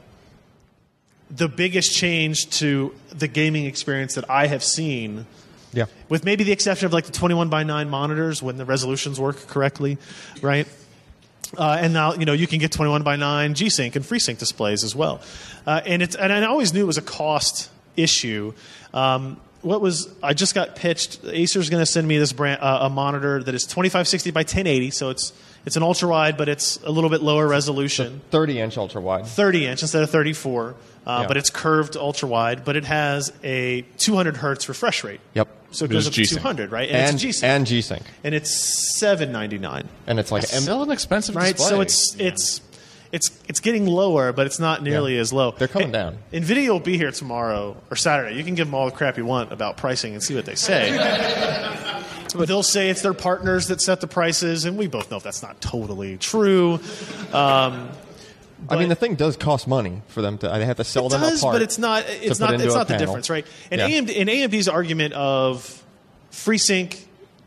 the biggest change to the gaming experience that I have seen, yeah. with maybe the exception of like the 21 by 9 monitors when the resolutions work correctly, right? Uh, and now you know you can get 21 by 9 G-Sync and FreeSync displays as well. Uh, and it's and I always knew it was a cost issue. Um, what was I just got pitched? Acer's going to send me this brand uh, a monitor that is 2560 by 1080, so it's it's an ultra wide, but it's a little bit lower resolution. 30 inch ultra wide. 30 inch instead of 34, uh, Yeah. but it's curved ultra wide, but it has a 200 hertz refresh rate. Yep. So it But goes up to G-Sync. 200, right? And, And it's G-Sync. and G Sync. and it's 799, And it's like M- Still an expensive right? display. So it's it's it's it's getting lower, but it's not nearly Yeah. as low. They're coming down. Nvidia will be here tomorrow or Saturday. You can give them all the crap you want about pricing and see what they say. But they'll say it's their partners that set the prices, and we both know that's not totally true. Um, I mean, the thing does cost money for them to. They have to sell it them does, apart. but it's not. It's not. It's not the difference, right? And Yeah. AMD, and AMD's argument of FreeSync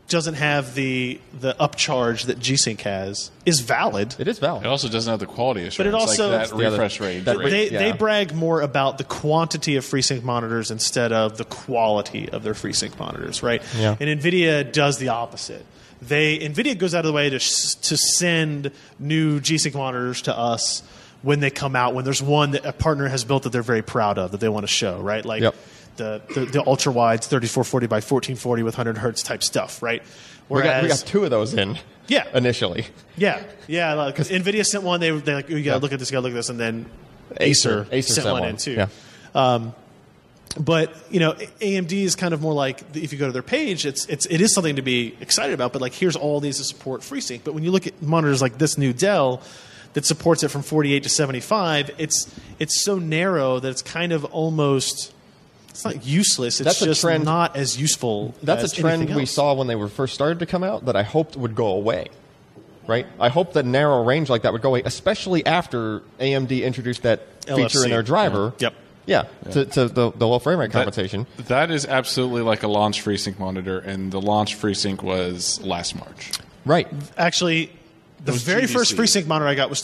doesn't have the the upcharge that G-Sync has is valid. It is valid. It also doesn't have the quality assurance. But it also- like that the other- refresh rate. that- rate. They, Yeah. they brag more about the quantity of FreeSync monitors instead of the quality of their FreeSync monitors, right? Yeah. And NVIDIA does the opposite. They NVIDIA goes out of the way to s- to send new G-Sync monitors to us when they come out. When there's one that a partner has built that they're very proud of that they want to show, right? Like Yep. The, the the ultra wides, 3440 by 1440 with 100 hertz type stuff, right? we, got, we got two of those in. Yeah. Initially, yeah, yeah. Because Nvidia sent one. They they like, you got to Yeah. look at this, you got to look at this, and then Acer, Acer sent, sent one, one. in too. Yeah. Um, But you know, AMD is kind of more like if you go to their page, it's it's it is something to be excited about. But like, here's all these to support FreeSync. But when you look at monitors like this new Dell that supports it from 48 to 75, it's it's so narrow that it's kind of almost it's not useless. It's That's a just trend- not as useful. that's as a trend anything we saw when they were first started to come out that I hoped would go away. Right? I hope that narrow range like that would go away, especially after AMD introduced that feature LFC. in their driver. Yep. Yeah, To, to the, the low frame rate That- compensation. that is absolutely like a launch FreeSync monitor, and the launch FreeSync was last March. Right. Actually, the was very first GDC. FreeSync monitor I got was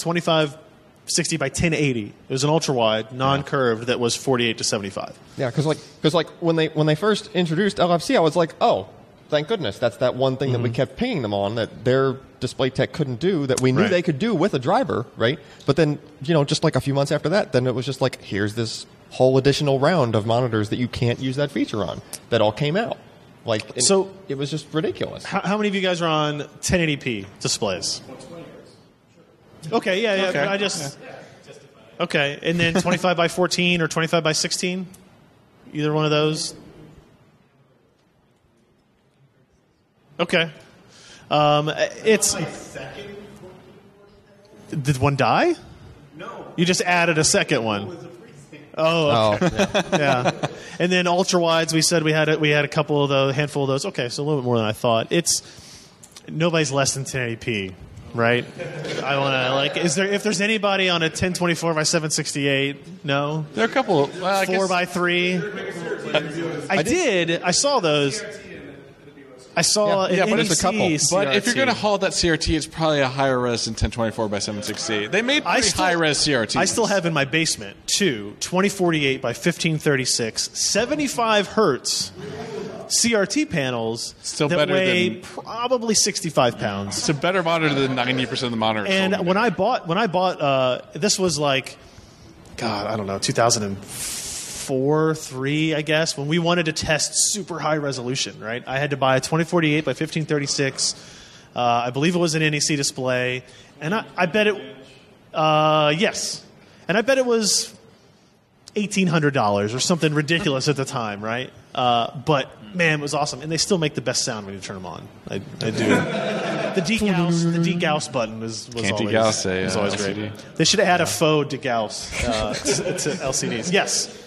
2560 by 1080. It was an ultra wide, non curved that was 48 to 75. Yeah, because like, cause like when they when they first introduced LFC, I was like, oh, thank goodness, that's that one thing that we mm-hmm. kept pinging them on that their display tech couldn't do that we knew Right. they could do with a driver, right? But then you know, just like a few months after that, then it was just like, here's this whole additional round of monitors that you can't use that feature on that all came out. Like, So- it was just ridiculous. How, how many of you guys are on 1080p displays? Okay, yeah, yeah. Okay. I just. Okay, and then 25 by 14 or 25 by 16? Either one of those? Okay. Um, it's. Did one die? No. You just added a second one. Oh, Oh, yeah. yeah. And then ultra wides, we said we had a, we had a couple of those, handful of those. Okay, so a little bit more than I thought. It's nobody's less than 1080p, right? I want to like. Is there if there's anybody on a 1024 by 768? No. There are a couple. Well, I Four guess- by three. I did. I saw those. I saw. Yeah, an but there's a couple. NEC But if you're going to haul that CRT, it's probably a higher res than 1024 by 768. They made pretty still- high res CRTs. I still have in my basement two 2048 by 1536, 75 hertz CRT panels Still that better weigh than- probably 65 pounds. It's a better monitor than 90% of the monitors. And when I bought, when I bought, uh, this was like, God, I don't know, 2004, three, I guess, when we wanted to test super high resolution, right? I had to buy a 2048 by 1536. Uh, I believe it was an NEC display, and I, I bet it, uh, yes, and I bet it was eighteen hundred dollars or something ridiculous at the time, right? Uh, but man, it was awesome, and they still make the best sound when you turn them on. I, I do. the degauss, the degauss button was, was Can't always, degauss a, was uh, always LCD. great. They should have add a faux degauss uh, to, to LCDs. Yes. Just a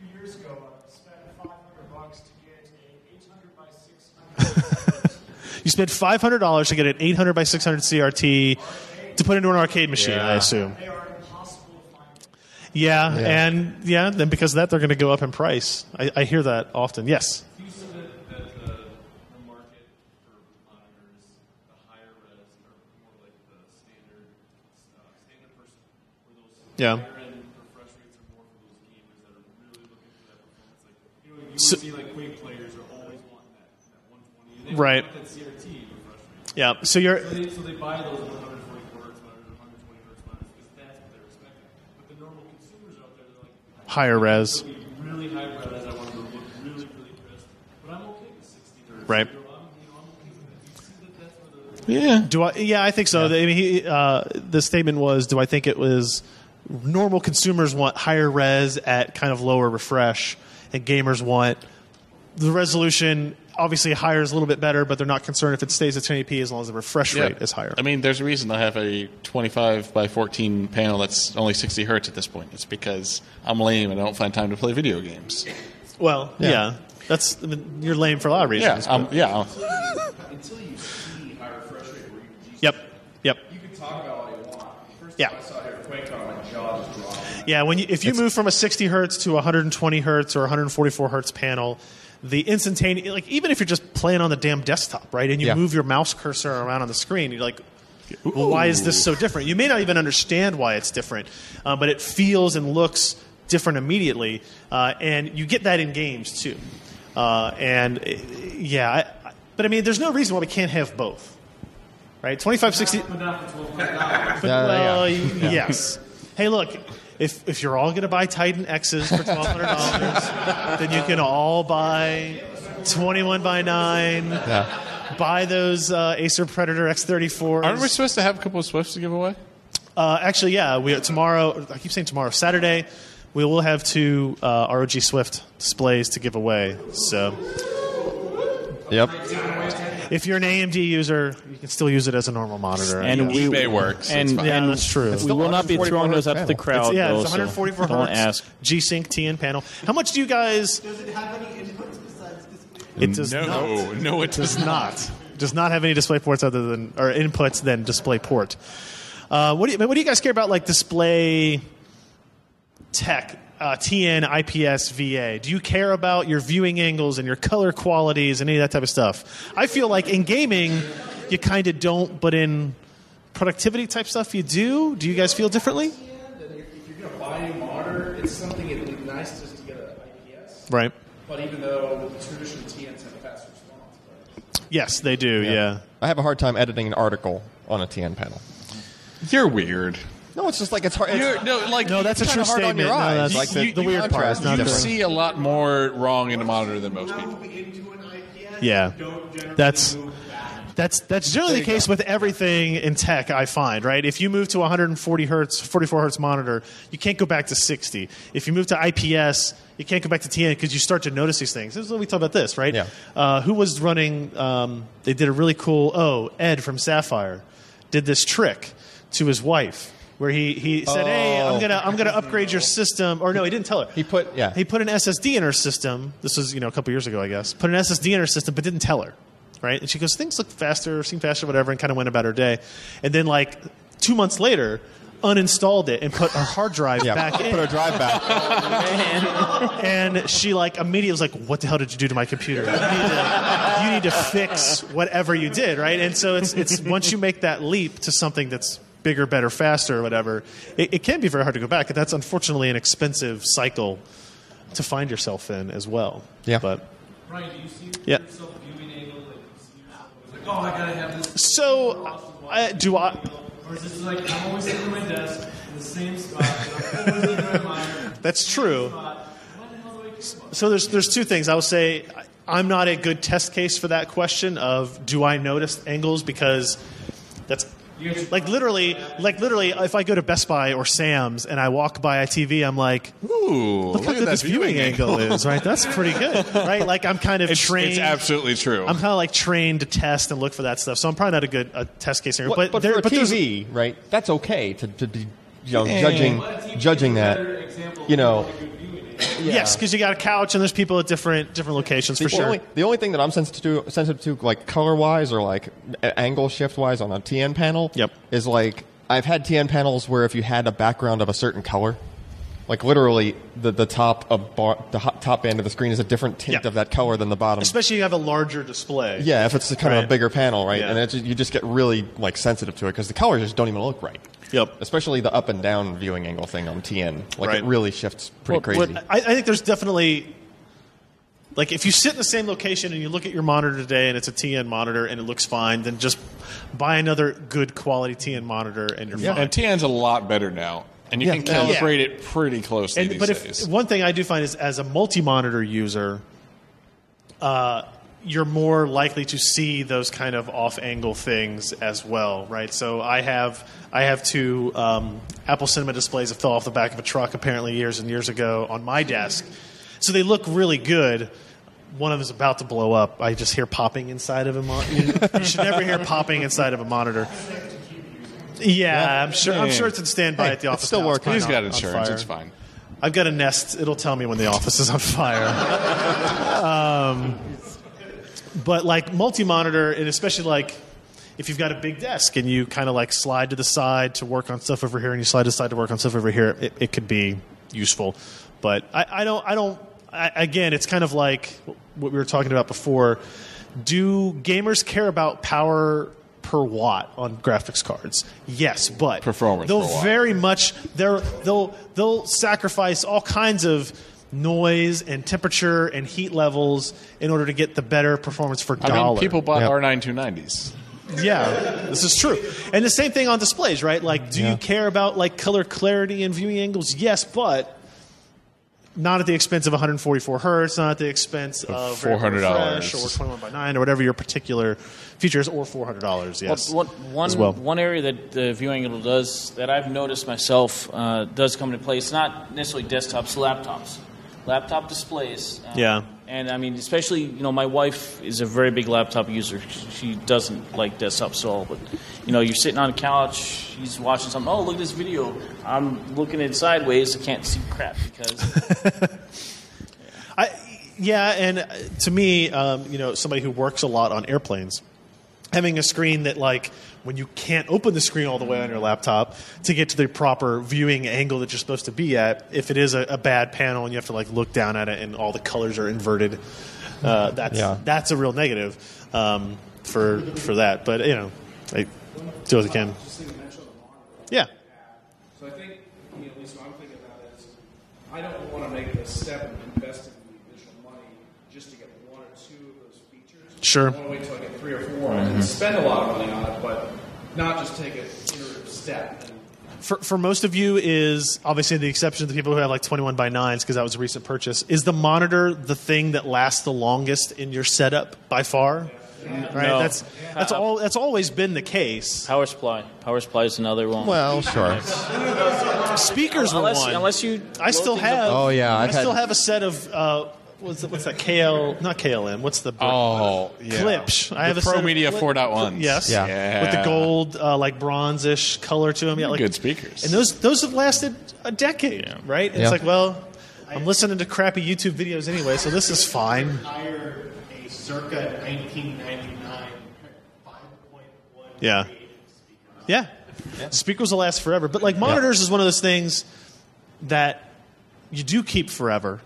few years ago, I spent 500 bucks to get a 800 by 600. You spent five hundred dollars to get an eight hundred by six hundred CRT to put into an arcade machine. I assume. They are impossible to find. Yeah, and yeah, then because of that, they're going to go up in price. I, I hear that often. Yes. You said that, that the, the market for monitors, the higher res, are more like the standard uh, standard person, where those Yeah. higher end refresh rates are more for those gamers that are really looking for that performance. Like you know, you So- would see like Quake players are always wanting that, that 120, and they Right. want that CRT refresh rate. Yeah. So you're So they, so they buy those 144 hertz monitors, 120 hertz monitors because that's what they're expecting. But the normal consumers out there, they're like, higher res. really high res. I want to look really, really crisp. But I'm okay with 60. Right. You know, I'm, you know, I'm okay with that. You see that that's where the yeah. Do I? Yeah, I think so. I mean, he, uh, the statement was, "Do I think it was normal consumers want higher res at kind of lower refresh, and gamers want the resolution obviously higher is a little bit better, but they're not concerned if it stays at 1080p as long as the refresh rate is higher." I mean, there's a reason I have a 25 by 14 panel that's only 60 hertz at this point. It's because I'm lame and I don't find time to play video games. well, yeah. Yeah. That's I mean, you're lame for a lot of Yeah, reasons. um, yeah. until you see high refresh rate where you Yep. Yep. you can talk about all you want. First Yeah. I saw here my jaw dropped. Yeah, when you, if you move from a 60 hertz to a 120 hertz or 144 hertz panel, the instantaneous, like even if you're just playing on the damn desktop, right, and you Yeah. move your mouse cursor around on the screen, you're like, well, why is this so different? You may not even understand why it's different, uh, but it feels and looks different immediately, uh, and you get that in games too. Uh, and uh, yeah, I, I- but I mean, there's no reason why we can't have both, right? 2560. But not for $1,200. Well, yeah. yes. Hey, look, if, if you're all going to buy Titan X's for $1,200, then you can all buy 21 by 9, Yeah. buy those uh, Acer Predator X34s. Aren't we supposed to have a couple of Swifts to give away? Uh, actually, yeah. We tomorrow. I keep saying tomorrow. Saturday, we will have two uh, ROG Swift displays to give away. So, Yep. If you're an AMD user, you can still use it as a normal monitor. And we eBay works. And, It's fine. yeah, and that's true. We will not be 144 throwing those up to the hertz crowd. It's- yeah, though, it's so 144 Don't hertz ask. G-Sync TN panel. How much do you guys? Does it have any inputs besides display? It does no, not. no, it does does not does not have any display ports other than or inputs than display port. Uh, what do you what do you guys care about like display tech? Uh, TN, IPS, VA. Do you care about your viewing angles and your color qualities and any of that type of stuff? I feel like in gaming, you kind of don't, but in productivity type stuff, you do. Do you guys feel differently? And if, if you're going to buy a monitor, it's something it'd be nice just to get an IPS. Right. But even though traditional TNs have fast response, but Yes, they do. Yeah. I have a hard time editing an article on a TN panel. You're weird. No, it's just like it's hard. It's, You're, no, like No, that's a kinda true hard on statement. your No, eyes. that's Like the, the- the weird part. contrast not you the- see a lot more wrong in a monitor than most people. Move into an IPS. Yeah. That's- move. That's that's generally the case with everything in tech. I find right. If you move to 140 hertz, 44 hertz monitor, you can't go back to 60. If you move to IPS, you can't go back to TN because you start to notice these things. This is when we talk about this, right? Yeah. Uh, who was running? Um, they did a really cool. Oh, Ed from Sapphire did this trick to his wife where he, he said, "Hey, I'm gonna I'm gonna upgrade your system." Or no, he didn't tell her. He put- yeah. He put an SSD in her system. This was you know a couple years ago, I guess. Put an SSD in her system, but didn't tell her. Right? And she goes, "Things look faster, seem faster, whatever," and kind of went about her day. And then like two months later. Uninstalled it and put her hard drive yeah, back put in, a drive back. and she like immediately was like, "What the hell did you do to my computer? You need to, you need to fix whatever you did, right?" And so it's it's once you make that leap to something that's bigger, better, faster, or whatever, it, it can be very hard to go back. And that's unfortunately an expensive cycle to find yourself in as well. Yeah. but Brian, do you see Yeah. yourself viewing angle like you see yourself like, oh, I gotta have this? So, I, uh, do I? Or is this like I'm always sitting at my desk in the same spot, and I'm always looking my monitor. That's true. Spot. What the hell do I keep on? So there's there's two things. I will say I'm not a good test case for that question of do I notice angles because that's like literally like literally if I go to Best Buy or Sam's and I walk by a TV I'm like Ooh, look how good this viewing angle is right that's pretty good right like I'm kind of It's, trained it's absolutely true. I'm kind of like trained to test and look for that stuff so I'm probably not a good a test case here But, but but, there for a but there's TV, right? That's okay to, to be, you know, Yeah. judging But a TV judging that. You of know, what a good viewing angle. yes because you got a couch and there's people at different different locations for the sure only the only thing that I'm sensitive to, sensitive to like color wise or like angle shift wise on a TN panel, Yep. is like I've had TN panels where if you had a background of a certain color, like literally the the top of bar, the ho- top end of the screen is a different tint Yeah. of that color than the bottom. especially if you have a larger display yeah, if it's a kind of a bigger panel, right? Yeah. And it just, you just get really like sensitive to it because the colors just don't even look right. Yep. Especially the up and down viewing angle thing on TN, like Right. it really shifts pretty Well, crazy. I, I think there's definitely like if you sit in the same location and you look at your monitor today and it's a TN monitor and it looks fine, then just buy another good quality TN monitor and you're fine. and TN's a lot better now, and you Yeah. can Yeah. calibrate it pretty closely And- these but days. if one thing I do find is as a multi-monitor user, uh, you're more likely to see those kind of off-angle things as well, right? So I have I have two um, Apple Cinema displays that fell off the back of a truck apparently years and years ago on my desk, so they look really good. One of them is about to blow up. I just hear popping inside of a monitor. you should never hear popping inside of a monitor. Yeah, I'm sure. I'm sure it's in standby Hey, at the it's office. still. Working. He's got insurance; it's fine. I've got a Nest. It'll tell me when the office is on fire. um, but like multi-monitor, and especially like if you've got a big desk and you kind of like slide to the side to work on stuff over here, and you slide to the side to work on stuff over here, it, it could be useful. But I, I don't. I don't. I, again, it's kind of like what we were talking about before. Do gamers care about power per watt on graphics cards? Yes, but Performance They'll per watt. very much they're, they'll they'll sacrifice all kinds of noise and temperature and heat levels in order to get the better performance for I mean, people bought Yep. R9290s. yeah, this is true. And the same thing on displays, right? Like, do Yeah. you care about like color clarity and viewing angles? Yes, but not at the expense of 144 hertz, not at the expense of very $400. refresh or 21 by 9 or whatever your particular features, or $400. Yes, Well, one, as well. one area that the viewing angle does that I've noticed myself uh, does come into play. It's not necessarily desktops, laptops, laptop displays. uh, Yeah. And I mean, especially you know, my wife is a very big laptop user. She doesn't like desktops at all. But you know, you're sitting on a couch, she's watching something. Oh, look at this video. I'm looking at it sideways. I can't see crap because I, yeah, and uh, to me, um, you know, somebody who works a lot on airplanes, having a screen that, like, when you can't open the screen all the way on your laptop to get to the proper viewing angle that you're supposed to be at, if it is a, a bad panel and you have to like look down at it and all the colors are inverted, uh, that's Yeah. that's a real negative um, for for that. But you know, I do what I can. Just think you mentioned the monitor. Yeah. So I think, you know, at least what I'm thinking about is, I don't want to make the step of investing the additional money just to get one or two of those features. Sure. I want to wait till I get three or 4 and spend a lot of money on it, but not just take an iterative step. And For, for most of you is obviously the exception of the people who have like 21 by 9s because that was a recent purchase is the monitor the thing that lasts the longest in your setup by far right No. that's that's all that's always been the case power supply, power supply is another one. well, sure. speakers were unless, one unless you, I still blow up have Oh, yeah, I I've still had- have a set of uh, what's, what's that KL not KLM what's the Oh, yeah. Klipsch. I have the a set Pro of Media Klip- 4.1s. Yes. Yeah. With the gold, uh, like bronzish color to them. Yeah, like Good speakers. And those those have lasted a decade, Yeah. right? It's Yeah. like, well, I'm listening to crappy YouTube videos anyway, so this is fine. hired a circa 1999 5.1 Yeah. Yeah. Speakers will last forever, but like monitors is one of those things that you do keep forever.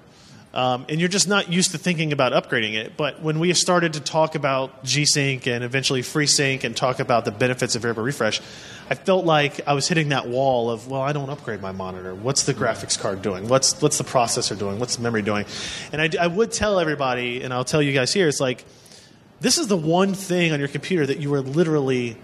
Um, and you're just not used to thinking about upgrading it. But when we started to talk about G-Sync and eventually FreeSync and talk about the benefits of variable refresh, I felt like I was hitting that wall of, well, I don't upgrade my monitor. What's the graphics card doing? What's what's the processor doing? What's the memory doing? And I, I would tell everybody, and I'll tell you guys here, it's like this is the one thing on your computer that you are literally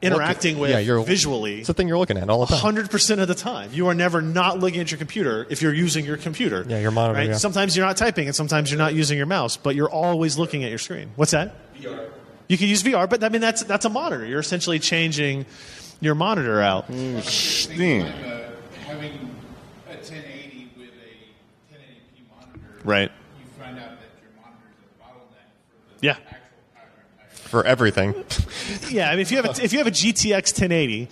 interacting with yeah, you're, visually It's the thing you're looking at all the time. hundred percent of the time. You are never not looking at your computer if you're using your computer. Yeah, your monitor, Right? yeah. Sometimes you're not typing, and sometimes you're not using your mouse, but you're always looking at your screen. What's that? VR. You can use VR, but I mean that's that's a monitor. You're essentially changing your monitor out. Sting. uh, having a 1080 with a 1080p monitor, Right. you find out that your monitor is a bottleneck for the Yeah. Actual power impact. For everything. Yeah. I mean, if you have a, if you have a GTX 1080.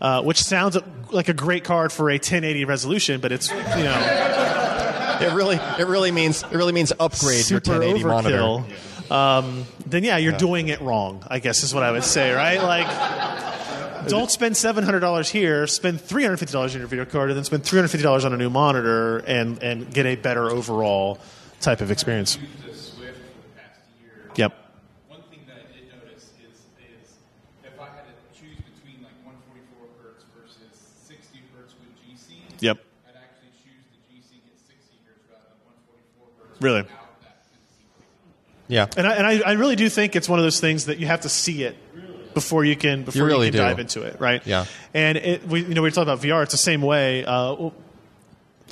Uh, which sounds like a great card for a 1080 resolution, but it's you know It really, it really means, it really means upgrade your super 1080 monitor. Um, then yeah, you're doing it wrong. I guess is what I would say, right? Like, don't spend seven hundred dollars here. Spend three hundred fifty dollars on your video card, and then spend three hundred fifty dollars on a new monitor, and and get a better overall type of experience. Used the Swift for the past year. Yep. One thing that I did notice is, is if I had to choose between like 144 hertz versus 60 hertz with G-Sync, Yep. I'd actually choose the G-Sync at 60 hertz rather than 144 hertz Really? without that 50 Yeah. And I, and I, I really do think it's one of those things that you have to see it before you can before you, really can do. dive into it, right? Yeah. And it, we, you know, we talk about VR. It's the same way. Uh,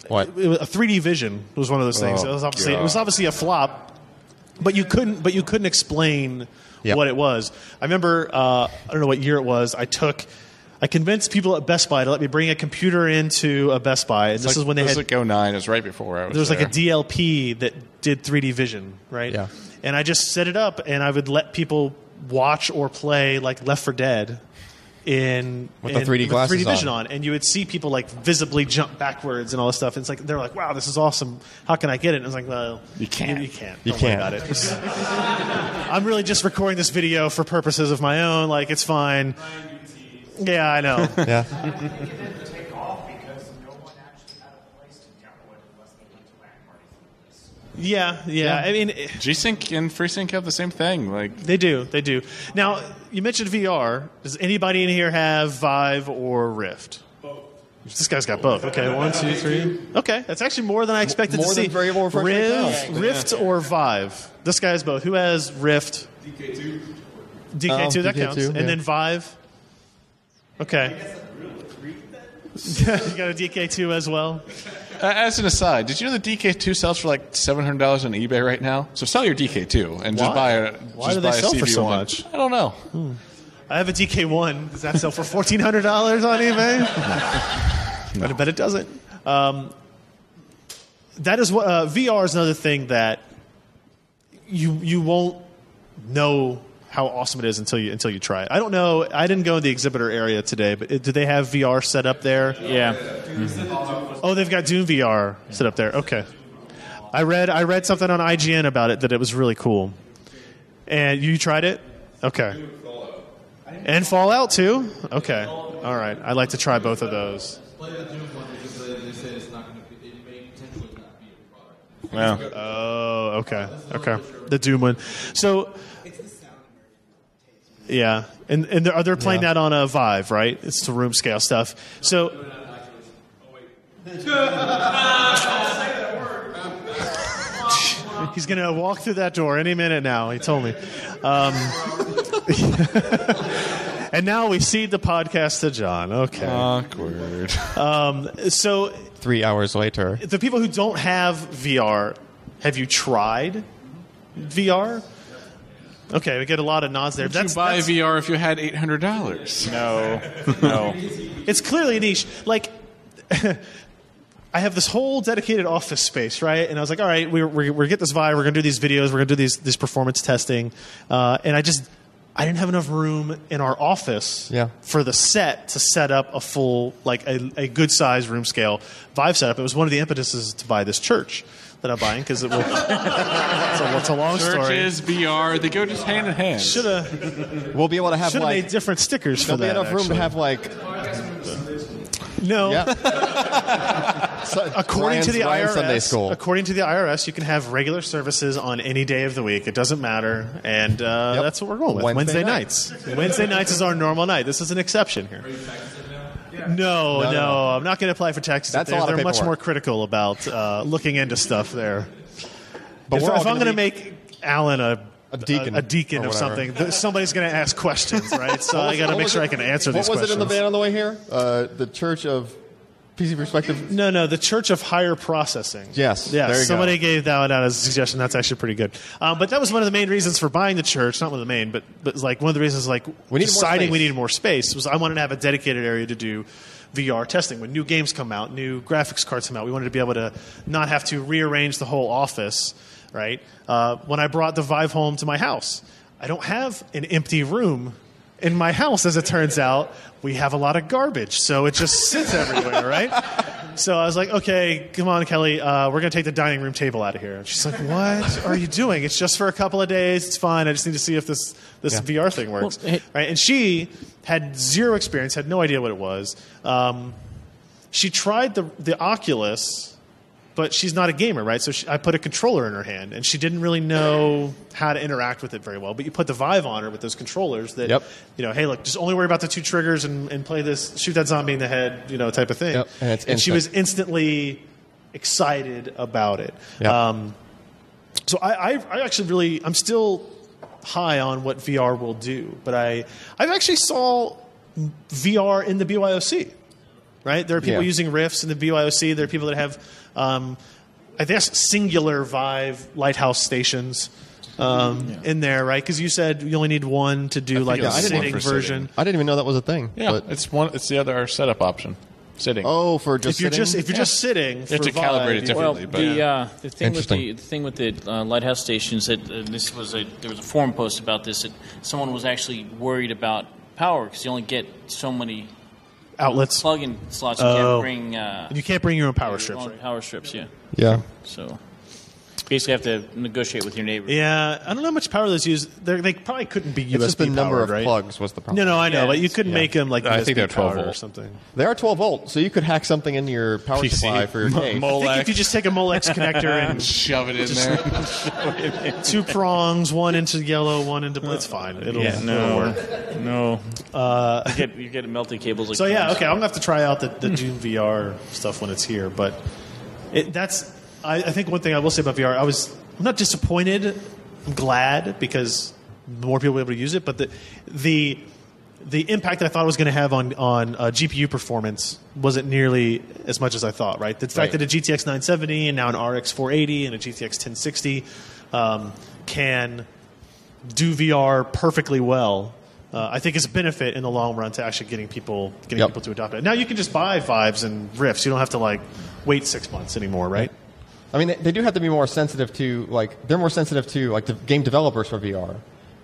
What? it a 3D vision was one of those things. Oh, it was obviously it was obviously a flop, but you couldn't but you couldn't explain Yep. what it was. I remember uh, I don't know what year it was. I took. I convinced people at Best Buy to let me bring a computer into a Best Buy, and this Like- is when they had was like 09. It was right before I was there was like a. DLP that did 3D vision, right? Yeah. And I just set it up, and I would let people watch or play like Left 4 Dead in With the 3D glasses 3D vision on. on. and you would see people like visibly jump backwards and all this stuff. And it's like they're like, "Wow, this is awesome! How can I get it?" And I was like, "Well, You can't. You, can't. You Don't worry can't. about it. I'm really just recording this video for purposes of my own. Like, it's fine. Yeah, I know. Yeah. didn't take off because no one actually had a place to download it unless they went to LAN parties. yeah, yeah. I mean. G-Sync and FreeSync have the same thing. Like They do. They do. Now, you mentioned VR. Does anybody in here have Vive or Rift? Both. This guy's got both. Okay, one, two, three. Okay, that's actually more than I expected More to see. variable refresh rate Rift, counts. Rift or Vive. This guy has both. Who has Rift? DK2. DK2. Oh, that DK2, counts. yeah. And then Vive. Okay. you got a DK2 as well. Uh, As an aside, did you know the DK2 sells for like seven hundred dollars on eBay right now? So sell your DK2 and just buy a. Why just do they buy a sell for so CV1. much? I don't know. I have a DK1. Does that sell for fourteen hundred dollars on eBay? I bet it doesn't. Um, that is what uh, VR is another thing that you you won't know how awesome it is until you until you try it. I don't know. I didn't go in the exhibitor area today, but it, do they have VR set up there? Yeah. Oh, they've got Doom VR set up there. Okay. I read I read something on IGN about it that it was really cool. And you tried it? Okay. And Fallout too? Okay. All right. I'd like to try both of those. Play the Doom one because they, they say it's not going to be, it may potentially not be a product. Yeah. Oh, okay. Okay. The Doom one. So yeah, and and they're, they're playing Yeah. that on a Vive, right? It's the room scale stuff. So he's gonna walk through that door any minute now. He told me. Um, and now we cede the podcast to John. Okay. Awkward. so Three hours later. the people who don't have VR, have you tried VR? Okay, we get a lot of nods there. Would you buy VR if you had eight hundred dollars? No. No. it's clearly a niche. Like, I have this whole dedicated office space, right? And I was like, all right, we're, we're, we're get this Vive, we're going to do these videos, we're going to do these, this performance testing. Uh, and I just, I didn't have enough room in our office Yeah. for the set to set up a full, like a, a good size room scale Vive setup. It was one of the impetuses to buy this church that I'm buying because it will. it's, a, it's a long story. Churches, VR, they go just hand in hand. Should have We'll be able to have like made different stickers for there'll be that. enough room to have like no. yeah. according to the IRS, Sunday school. according to the IRS, you can have regular services on any day of the week. It doesn't matter, and uh, Yep. that's what we're going with. Wednesday Wednesday, night. nights. Wednesday nights is our normal night. This is an exception here. No, no, No, no. I'm not going to apply for Texas. That's a they're lot of they're much paperwork. more critical about uh, looking into stuff there. But if we're all if I'm gonna going to be- make Alan a A deacon a, deacon or of whatever. something, th- somebody's going to ask questions, right? So I got to What make was sure it- I can answer these questions. What was questions. it in the van on the way here? Uh, the Church of PC Perspective. No, no, the Church of Higher Processing. Yes, you somebody go. gave that one out as a suggestion. That's actually pretty good. Um, but that was one of the main reasons for buying the church. Not one of the main, but but like one of the reasons like We deciding we needed more space was I wanted to have a dedicated area to do VR testing when new games come out, new graphics cards come out. We wanted to be able to not have to rearrange the whole office. Right uh, when I brought the Vive home to my house, I don't have an empty room in my house, as it turns out, we have a lot of garbage, so it just sits everywhere, right? So I was like, okay, come on, Kelly, uh, we're going to take the dining room table out of here. And she's like, what are you doing? It's just for a couple of days. It's fine. I just need to see if this, this VR thing works. Well, hey- right? And she had zero experience, had no idea what it was. Um, she tried the, the Oculus, but she's not a gamer, right? So she, I put a controller in her hand, and she didn't really know how to interact with it very well. But you put the Vive on her with those controllers that, Yep. you know, hey, look, just only worry about the two triggers and, and play this, shoot that zombie in the head, you know, type of thing. Yep, and it's she was instantly excited about it. Yep. Um, so I, I, I actually really, I'm still high on what VR will do, but I, I actually saw VR in the BYOC. Right, there are people Yeah. using Rifts in the BYOC. There are people that have, um, I guess, singular Vive lighthouse stations um, in there, right? Because you said you only need one to do like it a sitting version. sitting. I didn't even know that was a thing. Yeah, but- it's one. It's the other setup option. Sitting. oh, for just If you're sitting? just if you're just sitting, have for to Vive, calibrate it differently. Well, but- the uh, the thing with the, the thing with the uh, lighthouse stations that uh, this was a there was a forum post about this that someone was actually worried about power because you only get so many outlets. plug-in slots. You Oh. can't bring uh, you can't bring your own power your strips. own Right? power strips. Yeah, yeah. so basically have to negotiate with your neighbor. Yeah, I don't know how much power those use. They're, they probably couldn't be USB It's just the number powered, of right? plugs was the problem. No, no, I know, Yeah, but you it's- couldn't yeah. make them like I USB think they're 12 powered or volt. something. They are 12 volt, so you could hack something into your power PC. supply for your Mo- case. Mo- I think Molex. if you just take a Molex connector and shove it in there. two prongs, one into yellow, one into blue, it's fine. It'll, Yeah, it'll no, work. no. Uh, you get you get melted cables. Like So yeah, phones. okay, I'm gonna have to try out the, the Doom VR stuff when it's here. But it, that's I, I think one thing I will say about VR, I was I'm not disappointed. I'm glad because more people will be able to use it. But the the the impact that I thought it was going to have on on uh, GPU performance wasn't nearly as much as I thought. Right, the fact Right. that a GTX 970 and now an RX 480 and a GTX 1060 um, can do VR perfectly well. Uh, I think is a benefit in the long run to actually getting people getting Yep. people to adopt it. Now you can just buy Vives and Rifts. You don't have to like wait six months anymore, right? I mean, they, they do have to be more sensitive to, like, they're more sensitive to, like, the game developers for VR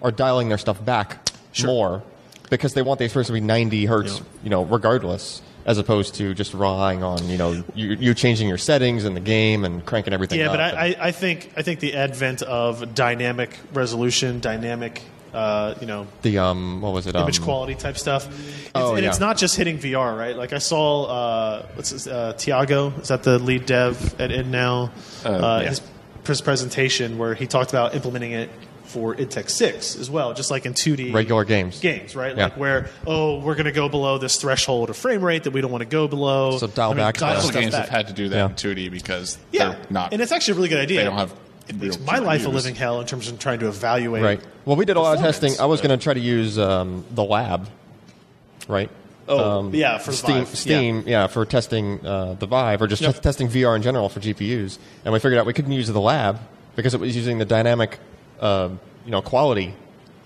are dialing their stuff back more because they want the experience to be 90 hertz, Yeah. you know, regardless, as opposed to just relying on, you know, you, you changing your settings in the game and cranking everything Yeah, but I, I think I think the advent of dynamic resolution, dynamic, uh, you know, the, um, what was it? image um, quality type stuff. It's, Oh, and it's not just hitting VR, right? Like I saw, uh, what's his, uh, Tiago? Is that the lead dev at id now? Uh, yeah. His his presentation where he talked about implementing it for IdTech six as well, just like in two D Regular games. Games, right? Yeah. Like where oh, we're going to go below this threshold of frame rate that we don't want to go below. So dial I'm gonna back dial the- Console stuff games back. have had to do that Yeah. in 2D because yeah, they're not. and it's actually a really good idea. they don't have. It makes my life a living hell in terms of trying to evaluate. Right. Well, we did a lot of testing. I was going to try to use um, the lab, right? Oh, yeah, for Steam, Vive. Steam, yeah. for testing uh, the Vive or just Yep. t- testing VR in general for GPUs. And we figured out we couldn't use the lab because it was using the dynamic, uh, you know, quality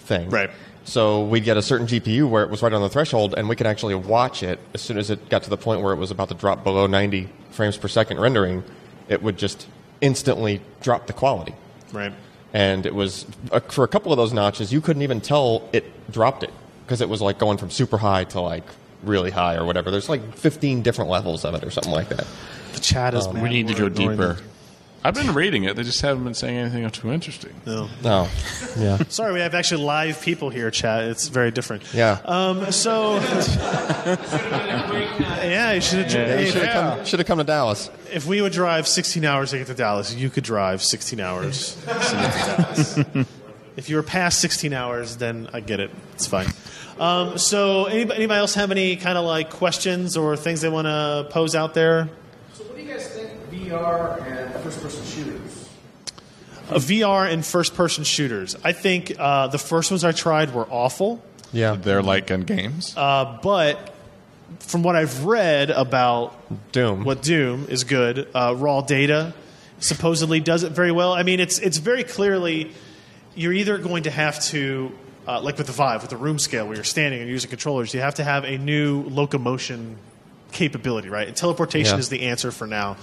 thing. Right. So we'd get a certain GPU where it was right on the threshold, and we could actually watch it as soon as it got to the point where it was about to drop below 90 frames per second rendering. It would just instantly dropped the quality Right. and it was uh, for a couple of those notches you couldn't even tell it dropped it because it was like going from super high to like really high or whatever there's like 15 different levels of it or something like that The chat is. We mad need to go ignoring deeper. Them. I've been reading it. They just haven't been saying anything too interesting. No. No. Yeah. Sorry, we have actually live people here, chat. It's very different. Yeah. Um, so, yeah, you should have. Yeah, you should have come, should have come to Dallas. If we would drive 16 hours to get to Dallas, you could drive 16 hours to get to Dallas. if you were past 16 hours, then I get it. It's fine. Um, so, anybody, anybody else have any kind of like questions or things they want to pose out there? So, what do you guys think VR and first-person shooters? Uh, VR and first-person shooters. I think uh, the first ones I tried were awful. Yeah. They're like gun games. Uh, but from what I've read about Doom. what Doom is good, uh, raw data supposedly does it very well. I mean, it's it's very clearly you're either going to have to uh, like with the Vive with the room scale where you're standing and using controllers, you have to have a new locomotion capability, right? And teleportation Yeah. is the answer for now.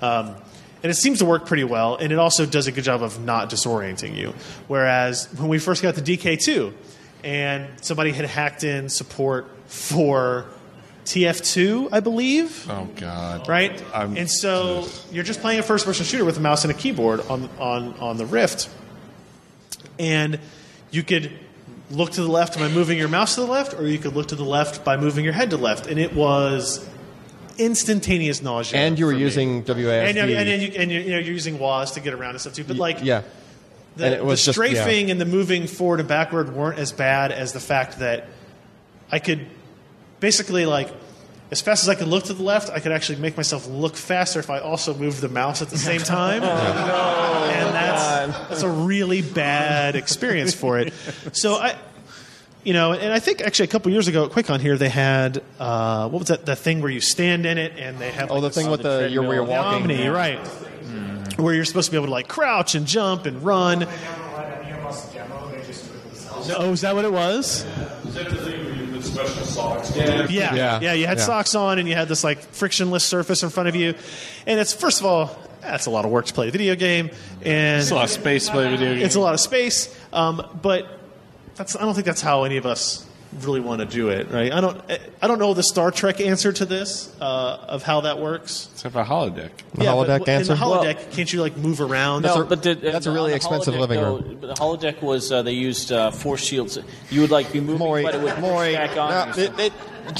Um, and it seems to work pretty well, and it also does a good job of not disorienting you. Whereas when we first got the DK2, and somebody had hacked in support for TF2, I believe, Oh God. right? I'm- and so you're just playing a first-person shooter with a mouse and a keyboard on on on the Rift, and you could look to the left by moving your mouse to the left, or you could look to the left by moving your head to the left, and it was instantaneous nausea. And you were for me. using WASD. And, and, then you, and you, you know, you're using WAS to get around and stuff too. But like, yeah. the, and it was the just- yeah. strafing and the moving forward and backward weren't as bad as the fact that I could basically like as fast as I could look to the left, I could actually make myself look faster if I also moved the mouse at the same oh, time. oh, no. and that's that's a really bad experience for it. So I you know, and I think actually a couple years ago at QuakeCon here they had uh, what was that the thing where you stand in it and they have Oh, like the thing with the, you're, where you're walking. Omni, right? Where you're supposed to be able to like crouch and jump and run. Let any of us demo, they just do it themselves. Oh, is that what it was? Is that the thing where you put special socks on? Yeah, Yeah. yeah. You had Yeah. socks on, and you had this like frictionless surface in front of you, and it's first of all, that's a lot of work to play a video game, and It's a lot of space to play video games. it's a lot of space. Um, but that's I don't think that's how any of us really want to do it, right? I don't I don't know the Star Trek answer to this uh, of how that works. Except for holodeck. The yeah, holodeck but answer? in the holodeck, can't you like move around? No, a- but the, that's a really expensive holodeck, living though, room. The holodeck was uh, they used uh, force shields. You would like be moving, Maury, but it would push Maury, back on. no, you. it, it,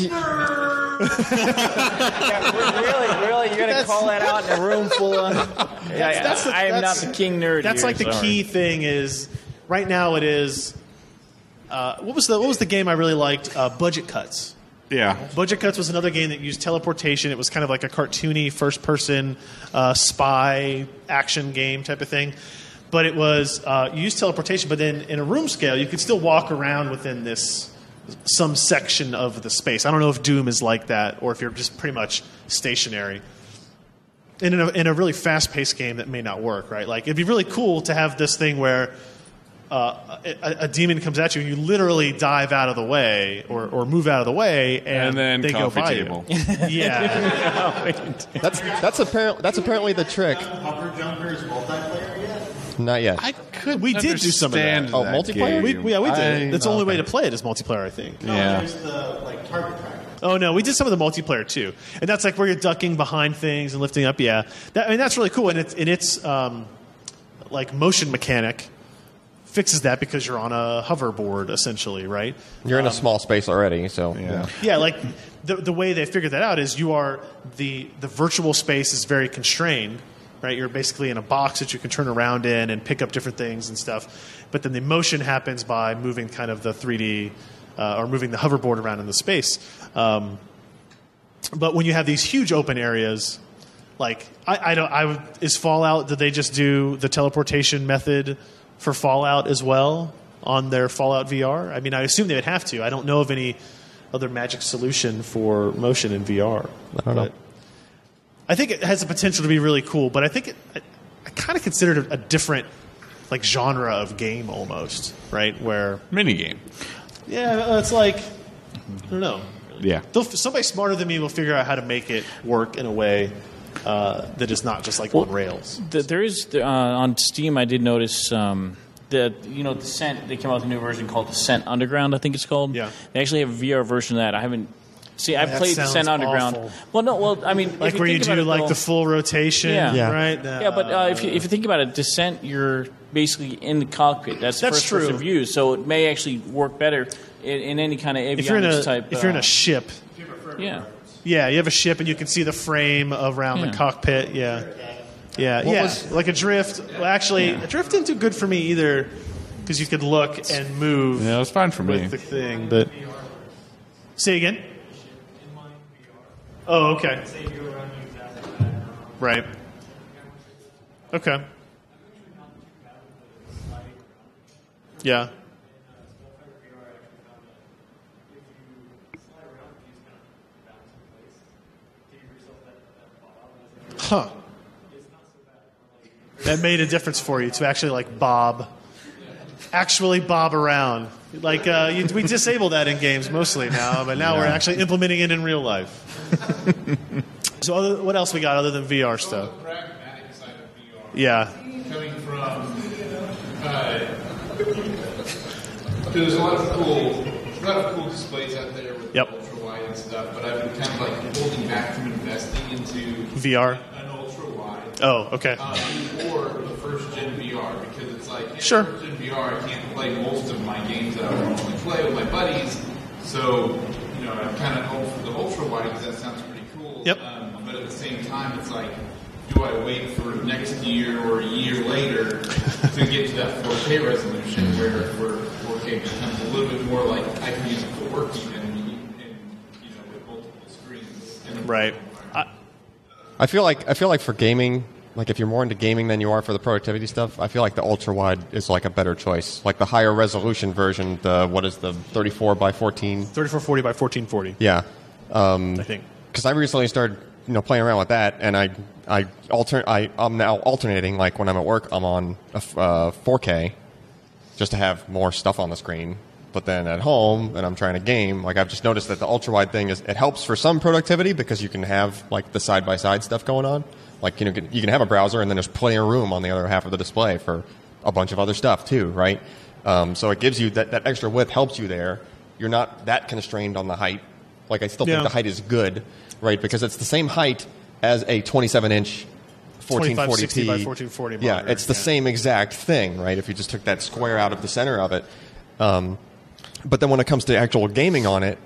really, really, you're gonna call that out in a room full of? yeah, that's the- I am not the king nerd. That's here, like the sorry. key thing is right now it is. Uh, what was the what was the game I really liked? Uh, Budget Cuts. Yeah. Budget Cuts was another game that used teleportation. It was kind of like a cartoony first person uh, spy action game type of thing. But it was, uh, you used teleportation, but then in a room scale, you could still walk around within this, some section of the space. I don't know if Doom is like that or if you're just pretty much stationary. And in a, in a really fast paced game, that may not work, right? Like, it'd be really cool to have this thing where uh, a, a demon comes at you and you literally dive out of the way or, or move out of the way and, And then they go by table. you. yeah. that's that's apparently that's apparently the trick. Hover Junkers multiplayer yet? Not yet. I could We did do some of that. understand Oh, that multiplayer? we, game. we- yeah, we did. I- That's the only way to play it is multiplayer, I think. Yeah. There's the like target tracker. Oh no, we did some of the multiplayer too, and that's like where you're ducking behind things and lifting up. Yeah, that, I mean that's really cool, and it's and it's um, like motion mechanic fixes that because you're on a hoverboard essentially, right? You're in a small space already, so Yeah. Yeah, like the the way they figured that out is you are the the virtual space is very constrained, right? You're basically in a box that you can turn around in and pick up different things and stuff. But then the motion happens by moving kind of the 3D uh, or moving the hoverboard around in the space. Um, but when you have these huge open areas, like I, I don't, I would, is Fallout? Did they just do the teleportation method for Fallout as well on their Fallout VR? I mean, I assume they would have to. I don't know of any other magic solution for motion in VR. I don't know. I think it has the potential to be really cool, but I think it, I, I kind of consider it a different like genre of game almost, right? Where mini game. yeah, uh, it's like I don't know. Yeah. They'll, somebody smarter than me will figure out how to make it work in a way uh, that is not just like on rails. The, there is uh, on Steam. I did notice um, that you know Descent. They came out with a new version called Descent Underground. I think it's called. Yeah. They actually have a VR version of that. I haven't See, I That played Descent Underground. awful. Well, no, well, I mean, if Like you where you think do it, like though- the full rotation, Yeah. Yeah. right? Yeah, but uh, if you if you think about it, Descent, you're basically in the cockpit. That's, That's first person true. view, so it may actually work better in, in any kind of avionics if you're in a type. if you're in uh, a ship, yeah. Yeah, you have a ship and you can see the frame around Yeah. the cockpit. Yeah, yeah, What yeah. was- like Adrift. Well, actually, Adrift didn't do good for me either because you could look and move Yeah, it was fine for me. with the thing. But say again. Oh, okay. Right. Okay. Yeah. Huh. That made a difference for you to actually like bob, actually bob around. Like uh, you, we disable that in games mostly now, but now we're actually implementing it in real life. so, other, what else we got other than VR stuff? The pragmatic side of VR. Yeah. Coming from, uh, there's a lot of cool, a lot of cool displays out there with Yep. ultra wide and stuff. But I've been kind of like holding back from investing into VR. An ultra wide. Oh, okay. um, or the first gen VR because it's like yeah, Sure. first gen VR I can't play most of my games that I normally play with my buddies. So you know I'm kind of hoping for the ultra wide because that sounds pretty cool. Yep. Um, but at the same time, it's like, do I wait for next year or a year later to get to that 4K resolution where where 4K becomes a little bit more like I can use it for work even and you know with multiple screens. Right. I, I feel like I feel like for gaming, like if you're more into gaming than you are for the productivity stuff, I feel like the ultra wide is like a better choice. Like the higher resolution version, the what is the 34 by 14? 3440 by 1440. Yeah, um, I think. because I recently started you know playing around with that, and I I alter I I'm now alternating. Like when I'm at work, I'm on a, uh, 4K just to have more stuff on the screen. But then at home, and I'm trying to game, like I've just noticed that the ultra wide thing is it helps for some productivity because you can have like the side by side stuff going on. Like you know you can have a browser, and then there's plenty of room on the other half of the display for a bunch of other stuff too, right? Um, so it gives you that that extra width helps you there. You're not that constrained on the height. Like I still Yeah. think the height is good, right? Because it's the same height as a 27 inch 1440p. by 1440 Yeah, it's the yeah. same exact thing, right? If you just took that square out of the center of it. Um, but then when it comes to actual gaming on it,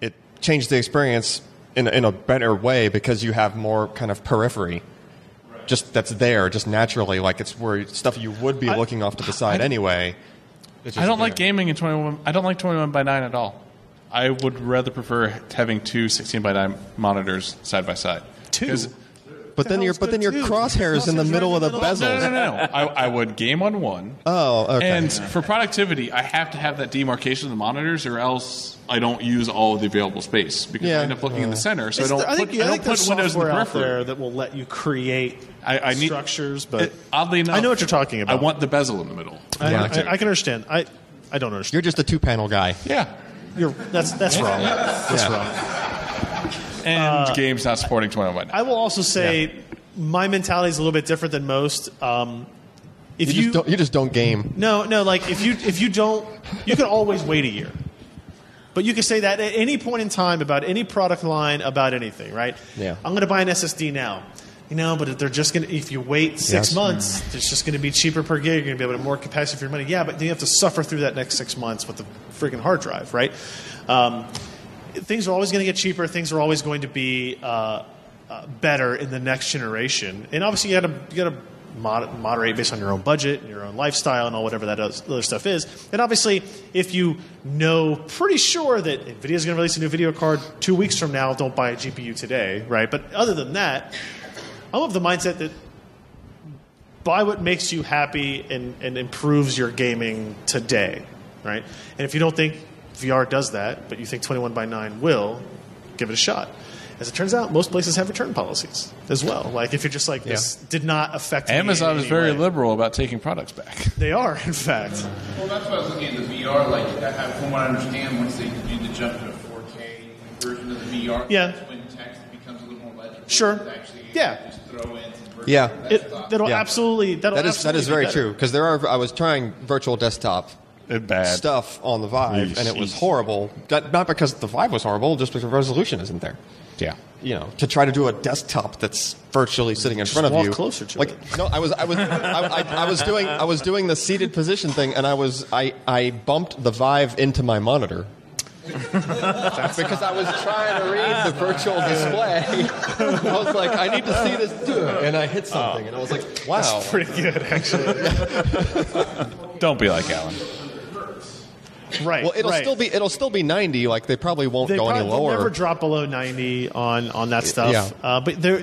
it changes the experience in, in a better way because you have more kind of periphery. Just that's there, just naturally, like it's where stuff you would be I- looking off to the side anyway. I don't like there. gaming in 21. I don't like 21 by 9 at all. I would rather prefer having two 16 by 9 monitors side by side. Two? 'Cause- But then hell your is but then your too? crosshairs in the middle of the bezel. No, no, no, no. I, I would game on one. Oh, okay. And for productivity, I have to have that demarcation of the monitors, or else I don't use all of the available space because Yeah. I end up looking in the center. So I It's don't the- I think, put, I I think don't there's put windows in the software out periphery. there that will let you create I, I need structures, but It- oddly enough, I know what you're talking about. I want the bezel in the middle. I, I, I can understand. I, I don't understand. You're just a two panel guy. Yeah, You're, that's that's wrong. That's Yeah. wrong. And games not supporting 21 I will also say my mentality is a little bit different than most. Um, if You, you, just don't, you just don't game. no no like if you if you don't you can always wait a year. But you can say that at any point in time about any product line about anything, right? Yeah. I'm going to buy an SSD now. You know, but if they're just going to if you wait six Yes. months, it's just going to be cheaper per gig. You're going to be able to have more capacity for your money. Yeah, but then you have to suffer through that next six months with the freaking hard drive, right? Um, things are always going to get cheaper. Things are always going to be uh, uh, better in the next generation. And obviously, you got to you got to mod- moderate based on your own budget and your own lifestyle and all whatever that other stuff is. And obviously, if you know pretty sure that Nvidia is going to release a new video card two weeks from now, don't buy a GPU today, right? But other than that, I'm of the mindset that buy what makes you happy and, and improves your gaming today, right? And if you don't think VR does that, but you think 21 by 9 will, give it a shot. As it turns out, most places have return policies as well. Like if you're just like this did not affect me Amazon is very way. liberal about taking products back. They are, in fact. Well, that's why I was looking at the VR. Like, I- from what I understand, once they do the jump to a 4K version of the VR, Yeah. that's when text becomes a little more legible. Sure. Actually, Yeah. Just throw in some Yeah. it, that'll Yeah. absolutely that'll That is absolutely is be very better. true because there are. I was trying virtual desktop It Uh, bad. stuff on the Vive, Yeesh. and it was horrible. Not not because the Vive was horrible, just because the resolution isn't there. Yeah. You know, to try to do a desktop that's virtually sitting in front of walk you. closer to like, it. no, I was, I was, I, I, I was doing, I was doing the seated position thing, and I was, I, I bumped the Vive into my monitor. because I was trying to read the virtual display. I was like, I need to see this do and I hit something, oh. and I was like, wow. that's Pretty good, actually. Don't be like Allyn. right. Well, it'll right. still be, it'll still be 90. Like they probably won't They go probably, any they'll never drop below 90 on, on that stuff. Yeah. Uh, but there,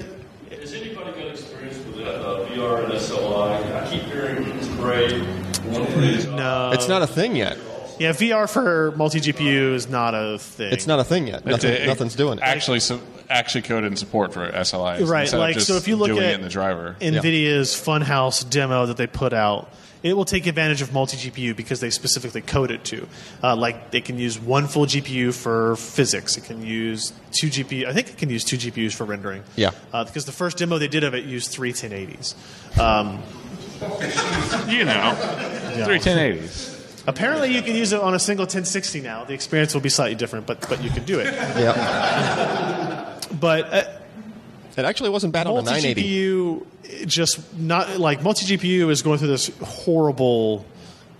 Has anybody got experience with uh, VR and SLI? I keep hearing it's great. One for each. no. it's not a thing yet. Yeah, VR for multi GPU is not a thing. It's not a thing yet. Nothing, It- it- nothing's doing it. Actually, so actually coded in support for SLIs. Right, instead of like just so if you look at it in the driver. NVIDIA's Funhouse demo that they put out, it will take advantage of multi GPU because they specifically code it to. Uh, like they can use one full GPU for physics. It can use two GPU. I think it can use two GPUs for rendering. Yeah. Uh, because the first demo they did of it used three 1080s. Um, you know, three 1080s. apparently, you can use it on a single 1060 now. The experience will be slightly different, but but you can do it. Yeah. But uh, It actually wasn't bad on the multi 980. GPU just not like multi GPU is going through this horrible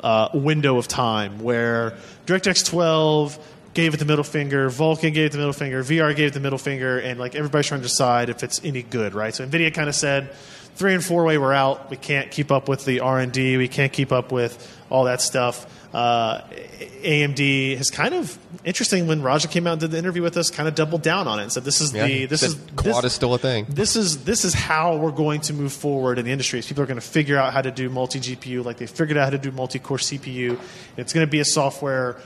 uh, window of time where DirectX 12 gave it the middle finger, Vulkan gave it the middle finger, VR gave it the middle finger, and like everybody's trying to decide if it's any good, right? So Nvidia kind of said three and four way we're out. We can't keep up with the R and D. We can't keep up with all that stuff. Uh, AMD has kind of interesting when Raja came out and did the interview with us, kind of doubled down on it and said this is Yeah, the this is quad this, is still a thing. this is this is how we're going to move forward in the industry. Is people are going to figure out how to do multi GPU, like they figured out how to do multi core CPU. It's going to be a software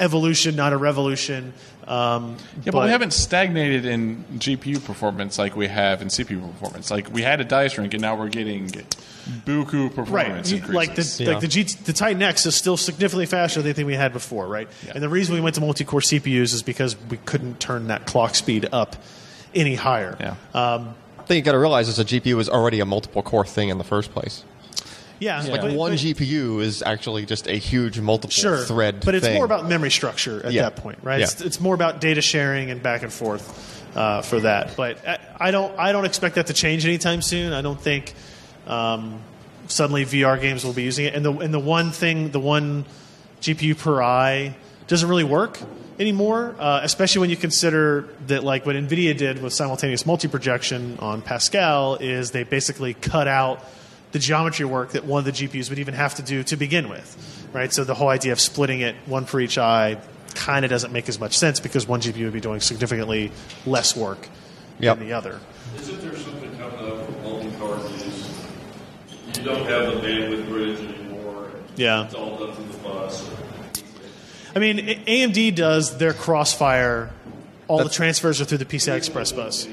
evolution, not a revolution. Um, Yeah, but, we haven't stagnated in GPU performance like we have in CPU performance. Like we had a die shrink, and now we're getting buku performance right. increases. like the Yeah. like the, G, the Titan X is still significantly faster than anything we had before, right? Yeah. And the reason we went to multi-core CPUs is because we couldn't turn that clock speed up any higher. Yeah. Um, thing you got to realize is a GPU is already a multiple core thing in the first place. Yeah, Like but- one but- GPU is actually just a huge multiple sure thread but it's thing. more about memory structure at Yeah. that point right Yeah. it's, it's more about data sharing and back and forth uh, for that but I, I don't i don't expect that to change anytime soon i don't think um, suddenly vr games will be using it and the and the one thing the one gpu per eye doesn't really work anymore uh, especially when you consider that like what nvidia did with simultaneous multi-projection on pascal is they basically cut out the geometry work that one of the GPUs would even have to do to begin with, right? So the whole idea of splitting it one for each eye kind of doesn't make as much sense because one GPU would be doing significantly less work Yep. than the other. Isn't there something coming up for multi-card use? You don't have the bandwidth bridge anymore. Yeah. It's all done through the bus. I mean, AMD does their Crossfire. All the transfers are through the PCI Express bus.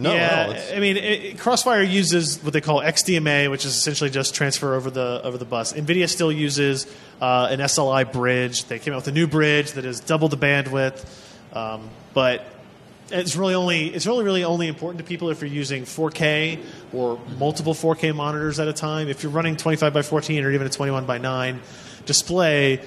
No, yeah, no, I mean, it, Crossfire uses what they call XDMA, which is essentially just transfer over the over the bus. NVIDIA still uses uh, an SLI bridge. They came out with a new bridge that is double the bandwidth, um, but it's really only it's really really only important to people if you're using 4K or multiple 4K monitors at a time. If you're running 25 by 14 or even a 21 by 9 display,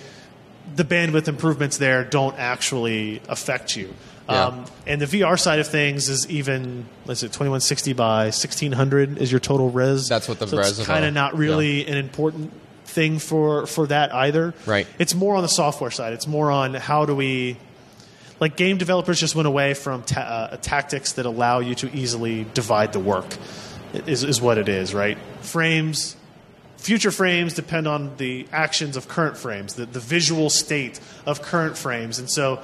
the bandwidth improvements there don't actually affect you. Yeah. Um, and the VR side of things is even, let's say, 2160 by 1600 is your total res. That's what the so res It's is kind of not really an important thing for, for that either. Right. It's more on the software side. It's more on how do we, like game developers just went away from ta- uh, tactics that allow you to easily divide the work. Is, is what it is, right? Frames future frames depend on the actions of current frames, the, the visual state of current frames. And so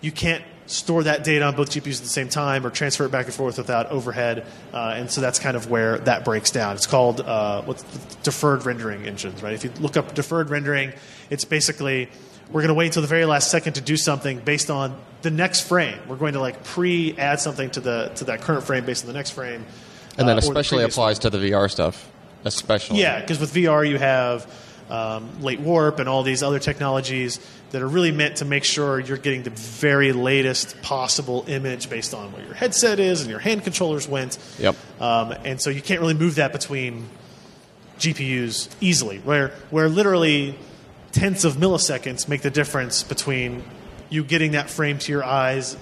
you can't store that data on both GPUs at the same time or transfer it back and forth without overhead. Uh, and so that's kind of where that breaks down. It's called uh, what's deferred rendering engines, right? If you look up deferred rendering, it's basically we're going to wait until the very last second to do something based on the next frame. We're going to like pre add something to the to that current frame based on the next frame. and uh, then or especially applies to the VR stuff, especially. yeah, because with VR you have um, late warp and all these other technologies that are really meant to make sure you're getting the very latest possible image based on what your headset is and your hand controllers went. Yep. Um, and so you can't really move that between GPUs easily. Where where literally tenths of milliseconds make the difference between you getting that frame to your eyes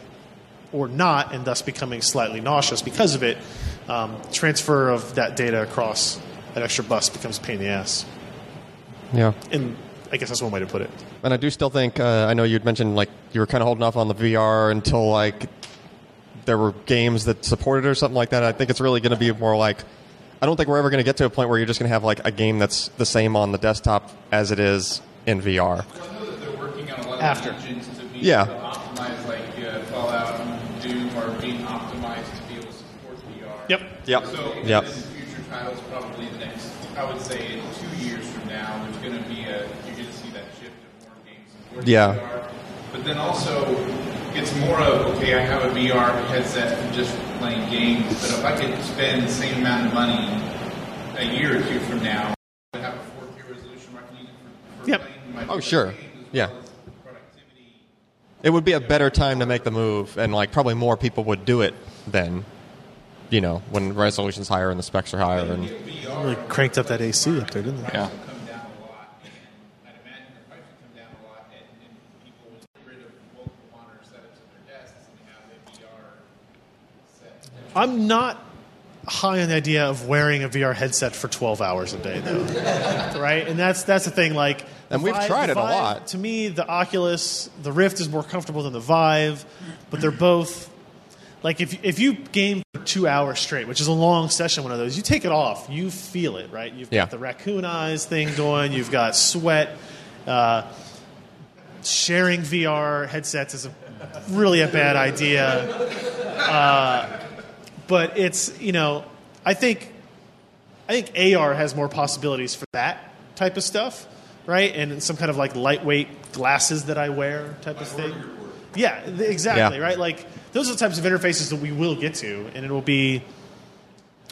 or not, and thus becoming slightly nauseous because of it. Um, transfer of that data across an extra bus becomes a pain in the ass. Yeah. And I guess that's one way to put it. And I do still think uh, I know you'd mentioned like you were kind of holding off on the VR until like there were games that supported it or something like that. I think it's really going to be more like I don't think we're ever going to get to a point where you're just going to have like a game that's the same on the desktop as it is in VR. I know that they're working on a lot After. engines to be Yeah. able optimize, like uh, Fallout and Doom are being optimized to be able to support VR. Yep. Yep. So Yep. in future titles, probably the next, I would say, in two years from now, there's going to be a you're going to see that shift of more games supporting Yeah. VR. But then also, it's more of okay, I have a VR headset for just playing games, but if I could spend the same amount of money a year or two from now, I have a 4K resolution where I can use it for, for Yep. playing my Oh, sure. games as Yeah. well productivity. It would be a better time to make the move, and like probably more people would do it then. You know, when resolution's higher and the specs are higher, and Really cranked up that AC up there, didn't they? Yeah. come down a lot, and I'd imagine the price would come down a lot, and, and people would get rid of multiple monitor setups at their desks and have a VR set. I'm not high on the idea of wearing a VR headset for 12 hours a day, though. right? And that's that's the thing. Like, And we've Vive- tried the it a Vive- lot. To me, the Oculus, the Rift is more comfortable than the Vive, but they're both. Like if if you game for two hours straight, which is a long session, one of those, you take it off, you feel it, right? You've Yeah. got the raccoon eyes thing going, you've got sweat. Uh, sharing VR headsets is a, really a bad idea. Uh, but it's you know, I think I think AR has more possibilities for that type of stuff, right? And some kind of like lightweight glasses that I wear type of thing. Yeah, exactly, Yeah. right? Like those are the types of interfaces that we will get to, and it will be.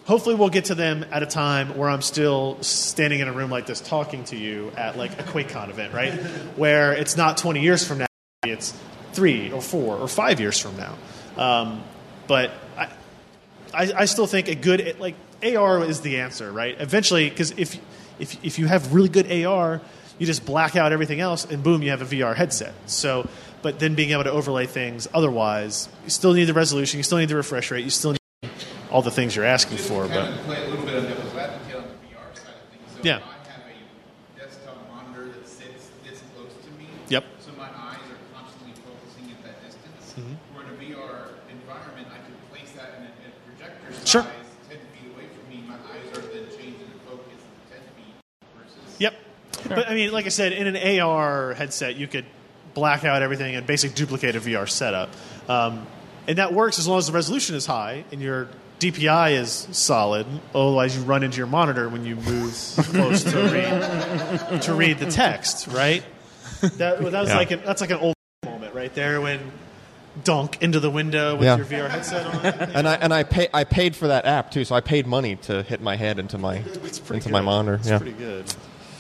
Hopefully, we'll get to them at a time where I'm still standing in a room like this talking to you at like a QuakeCon event, right? Where it's not 20 years from now, it's three or four or five years from now. Um, but I, I, I still think a good like AR is the answer, right? Eventually, because if if if you have really good AR, you just black out everything else, and boom, you have a VR headset. So, but then being able to overlay things otherwise, you still need the resolution, you still need the refresh rate, you still need all the things you're asking for. But of play a little bit of devil's advocate on the VR side of things. So Yeah. I have a desktop monitor that sits this close to me. Yep. So my eyes are constantly focusing at that distance. Mm-hmm. Where in a VR environment, I could place that in a, in a projector Sure. size, 10 feet away from me. My eyes are then changing the focus 10 feet versus. Yep. But I mean, like I said, in an AR headset, you could black out everything and basically duplicate a VR setup. Um, and that works as long as the resolution is high and your DPI is solid. Otherwise, you run into your monitor when you move close to read to read the text. Right? That, that was Yeah. like an, that's like an old moment right there when dunk into the window with Yeah. your VR headset on. and I and I pay I paid for that app too, so I paid money to hit my head into my into my monitor. It's yeah. pretty good.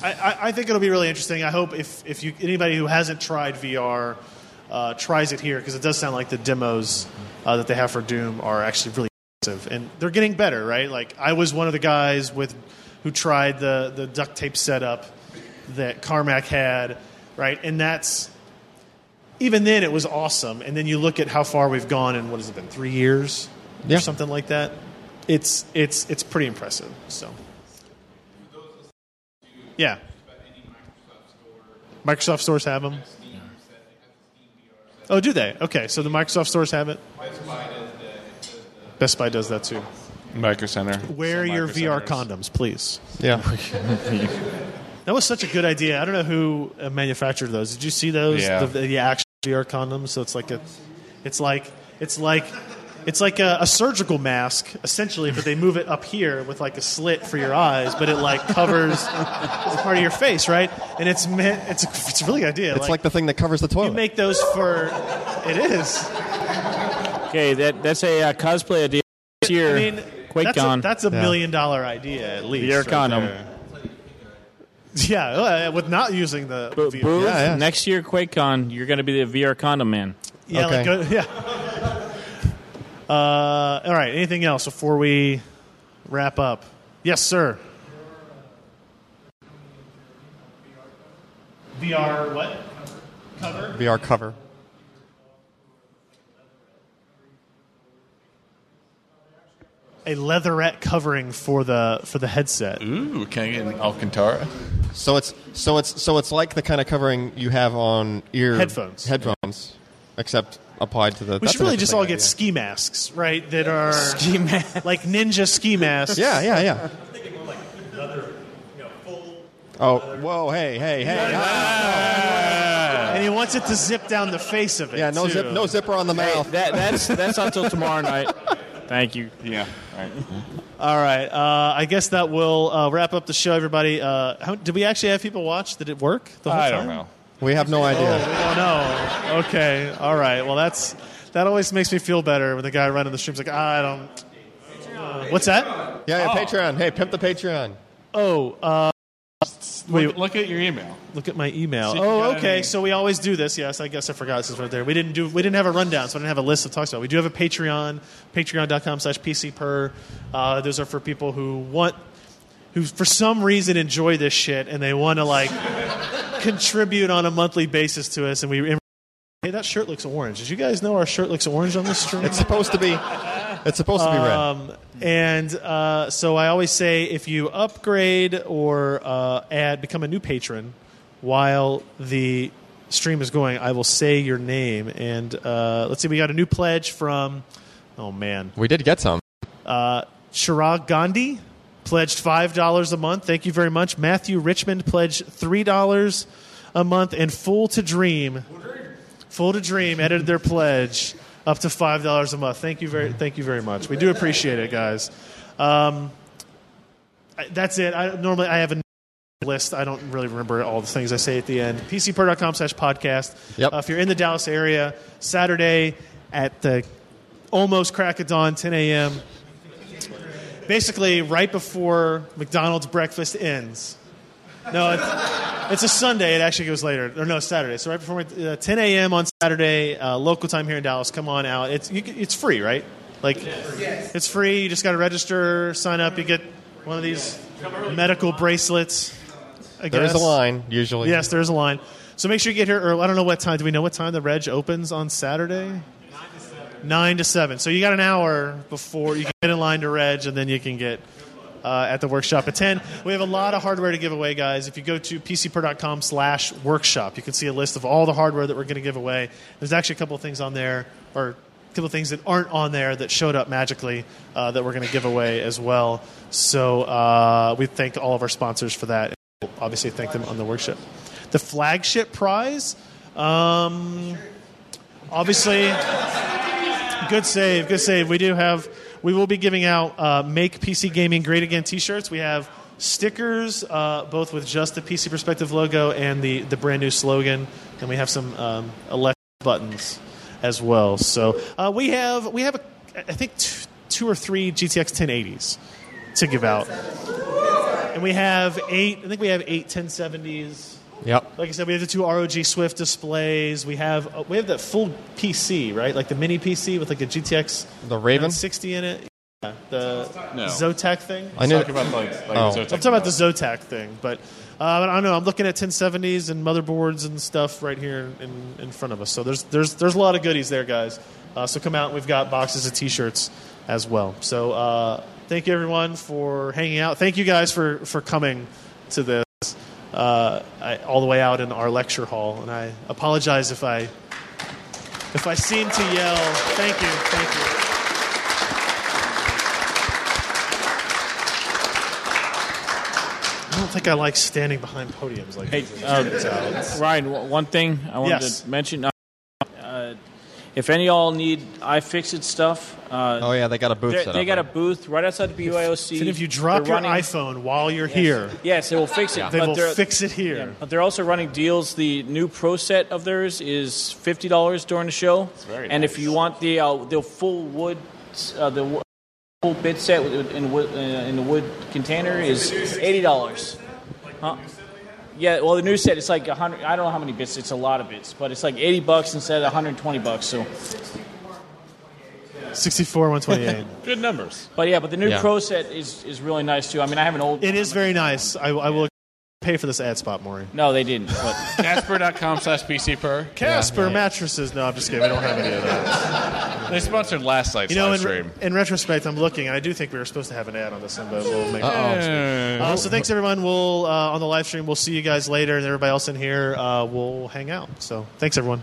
I, I, I think it'll be really interesting. I hope if, if you anybody who hasn't tried VR uh, tries it here because it does sound like the demos uh, that they have for Doom are actually really impressive and they're getting better. Right? Like I was one of the guys with who tried the the duct tape setup that Carmack had. Right? And that's even then it was awesome. And then you look at how far we've gone in what has it been three years Yeah. or something like that. It's it's it's pretty impressive. So. Yeah. Microsoft stores have them. Oh, do they? Okay, so the Microsoft stores have it. Best Buy does that too. Micro Center. Wear Some your VR Centers. condoms, please. Yeah. That was such a good idea. I don't know who uh, manufactured those. Did you see those? Yeah. The, the actual VR condoms. So it's like a, it's like it's like it's like a, a surgical mask essentially, but they move it up here with like a slit for your eyes, but it like covers part of your face, right? And it's meant it's a, it's a really good idea. It's like, the thing that covers the toilet. you toilet. make those for it is. Okay, that that's a uh, cosplay idea this year. I mean, that's a, QuakeCon. that's a Yeah. million dollar idea at least. VR right condom. there. Yeah, uh, with not using the Bo- VR. Booth, Yeah, yeah. next year QuakeCon, you're going to be the VR condom man. Yeah, Okay. like go, yeah. Uh, all right. Anything else before we wrap up? Yes, sir. VR VR what? Cover. VR cover. A leatherette covering for the for the headset. Ooh, can I get an Alcantara? So it's so it's so it's like the kind of covering you have on ear Headphones. headphones, except applied to the. We that's should an really just all get interesting ski masks, right? That are Ski mask. like ninja ski masks. idea. Yeah, yeah, yeah. Oh, whoa! Hey, hey, hey! And he wants it to zip down the face of it. Yeah, no too. zip, no zipper on the mouth. That, that's that's until tomorrow night. Thank you. Yeah. All right. All right. Uh, I guess that will uh, wrap up the show, everybody. Uh, how, did we actually have people watch? Did it work the whole I time? don't know. We have no Oh, idea. we don't know. Okay. All right. Well, that's that always makes me feel better when the guy running the stream's like, ah, I don't. Uh, what's that? Yeah, yeah. Patreon. Hey, pimp the Patreon. Oh, uh, wait. Look, look at your email. Look at my email. See Oh, okay. any- So we always do this. Yes, I guess I forgot this is right there. We didn't do. We didn't have a rundown, so I didn't have a list of talks about. We do have a Patreon. Patreon.com/slash PC per. Uh, those are for people who want, who for some reason enjoy this shit and they want to like contribute on a monthly basis to us. And we. Hey, that shirt looks orange. Did you guys know our shirt looks orange on this stream? It's supposed to be. It's supposed to be red. Um, and uh, so I always say if you upgrade or uh, add, become a new patron while the stream is going, I will say your name. And uh, let's see, we got a new pledge from, oh man, We did get some. uh, Chirag Gandhi pledged $5 a month. Thank you very much. Matthew Richmond pledged $3 a month. And Full to Dream, Full to Dream edited their pledge up to $5 a month. Thank you very, thank you very much. We do appreciate it, guys. Um, that's it. I, normally, I have a list. I don't really remember all the things I say at the end. PCPer.com slash podcast. Yep. Uh, if you're in the Dallas area, Saturday at the almost crack of dawn, 10 a.m., basically right before McDonald's breakfast ends. No, it's, it's a Sunday. It actually goes later. Or no, Saturday. So right before uh, 10 a.m. on Saturday, uh, local time here in Dallas. Come on out. It's you, it's free, right? Like it's free. You just got to register, sign up. You get one of these medical bracelets. There is a line usually. Yes, there's a line. So make sure you get here early. I don't know what time. Do we know what time the reg opens on Saturday? Nine to seven. So you got an hour before you can get in line to reg, and then you can get uh, at the workshop at ten. We have a lot of hardware to give away, guys. If you go to pcper.com slash workshop, you can see a list of all the hardware that we're going to give away. There's actually a couple of things on there, or a couple of things that aren't on there that showed up magically uh, that we're going to give away as well. So uh, we thank all of our sponsors for that. We'll obviously thank them on the workshop. The flagship prize, um, obviously, good save, good save. We do have, we will be giving out uh, "Make PC Gaming Great Again" T-shirts. We have stickers, uh, both with just the PC Perspective logo and the the brand new slogan, and we have some um, elect buttons as well. So uh, we have we have a, I think two, two or three GTX 1080s to give out, and we have eight. I think we have eight 1070s. Yep. Like I said, we have the two ROG Swift displays. We have uh, we have that full PC, right? Like the mini PC with like a GTX The Raven? 60 in it. Yeah, the No. Zotac thing. I knew. Talk about like, like Oh. Zotac I'm talking about the Zotac thing, but uh, I don't know. I'm looking at 1070s and motherboards and stuff right here in, in front of us. So there's there's there's a lot of goodies there, guys. Uh, so come out. We've got boxes of T-shirts as well. So uh, thank you everyone for hanging out. Thank you guys for for coming to this uh, I, all the way out in our lecture hall. And I apologize if I if I seem to yell. Thank you. Thank you. I don't think I like standing behind podiums like Hey, this. uh, Ryan, one thing I wanted Yes. to mention. If any of y'all need iFixit stuff, uh, Oh yeah, they got a booth they're- set they up. got a booth right outside the BYOC. And if you drop They're your running- iPhone while you're here, yes, they will fix it. they but will they're- fix it here. Yeah, but they're also running deals. The new Pro set of theirs is fifty dollars during the show, very and if you want the uh, the full wood, uh, the full bit set in wood uh, in the wood container is eighty dollars. Huh? Yeah, well, the new set it's like a hundred. I don't know how many bits. It's a lot of bits, but it's like eighty bucks instead of one hundred twenty bucks. So, 64, 128. Good numbers. but yeah, but the new Yeah. Pro set is is really nice too. I mean, I have an old. it is very nice. I, I will pay for this ad spot, Maury. No, they didn't. But Casper.com slash PC per. Casper mattresses. No, I'm just kidding. We don't have any of that. They sponsored last night's You know, live in, stream. in retrospect, I'm looking, and I do think we were supposed to have an ad on this one, but we'll make Uh-oh. Uh, so thanks, everyone. We'll uh, on the live stream. We'll see you guys later, and everybody else in here. Uh, we'll hang out. So thanks, everyone.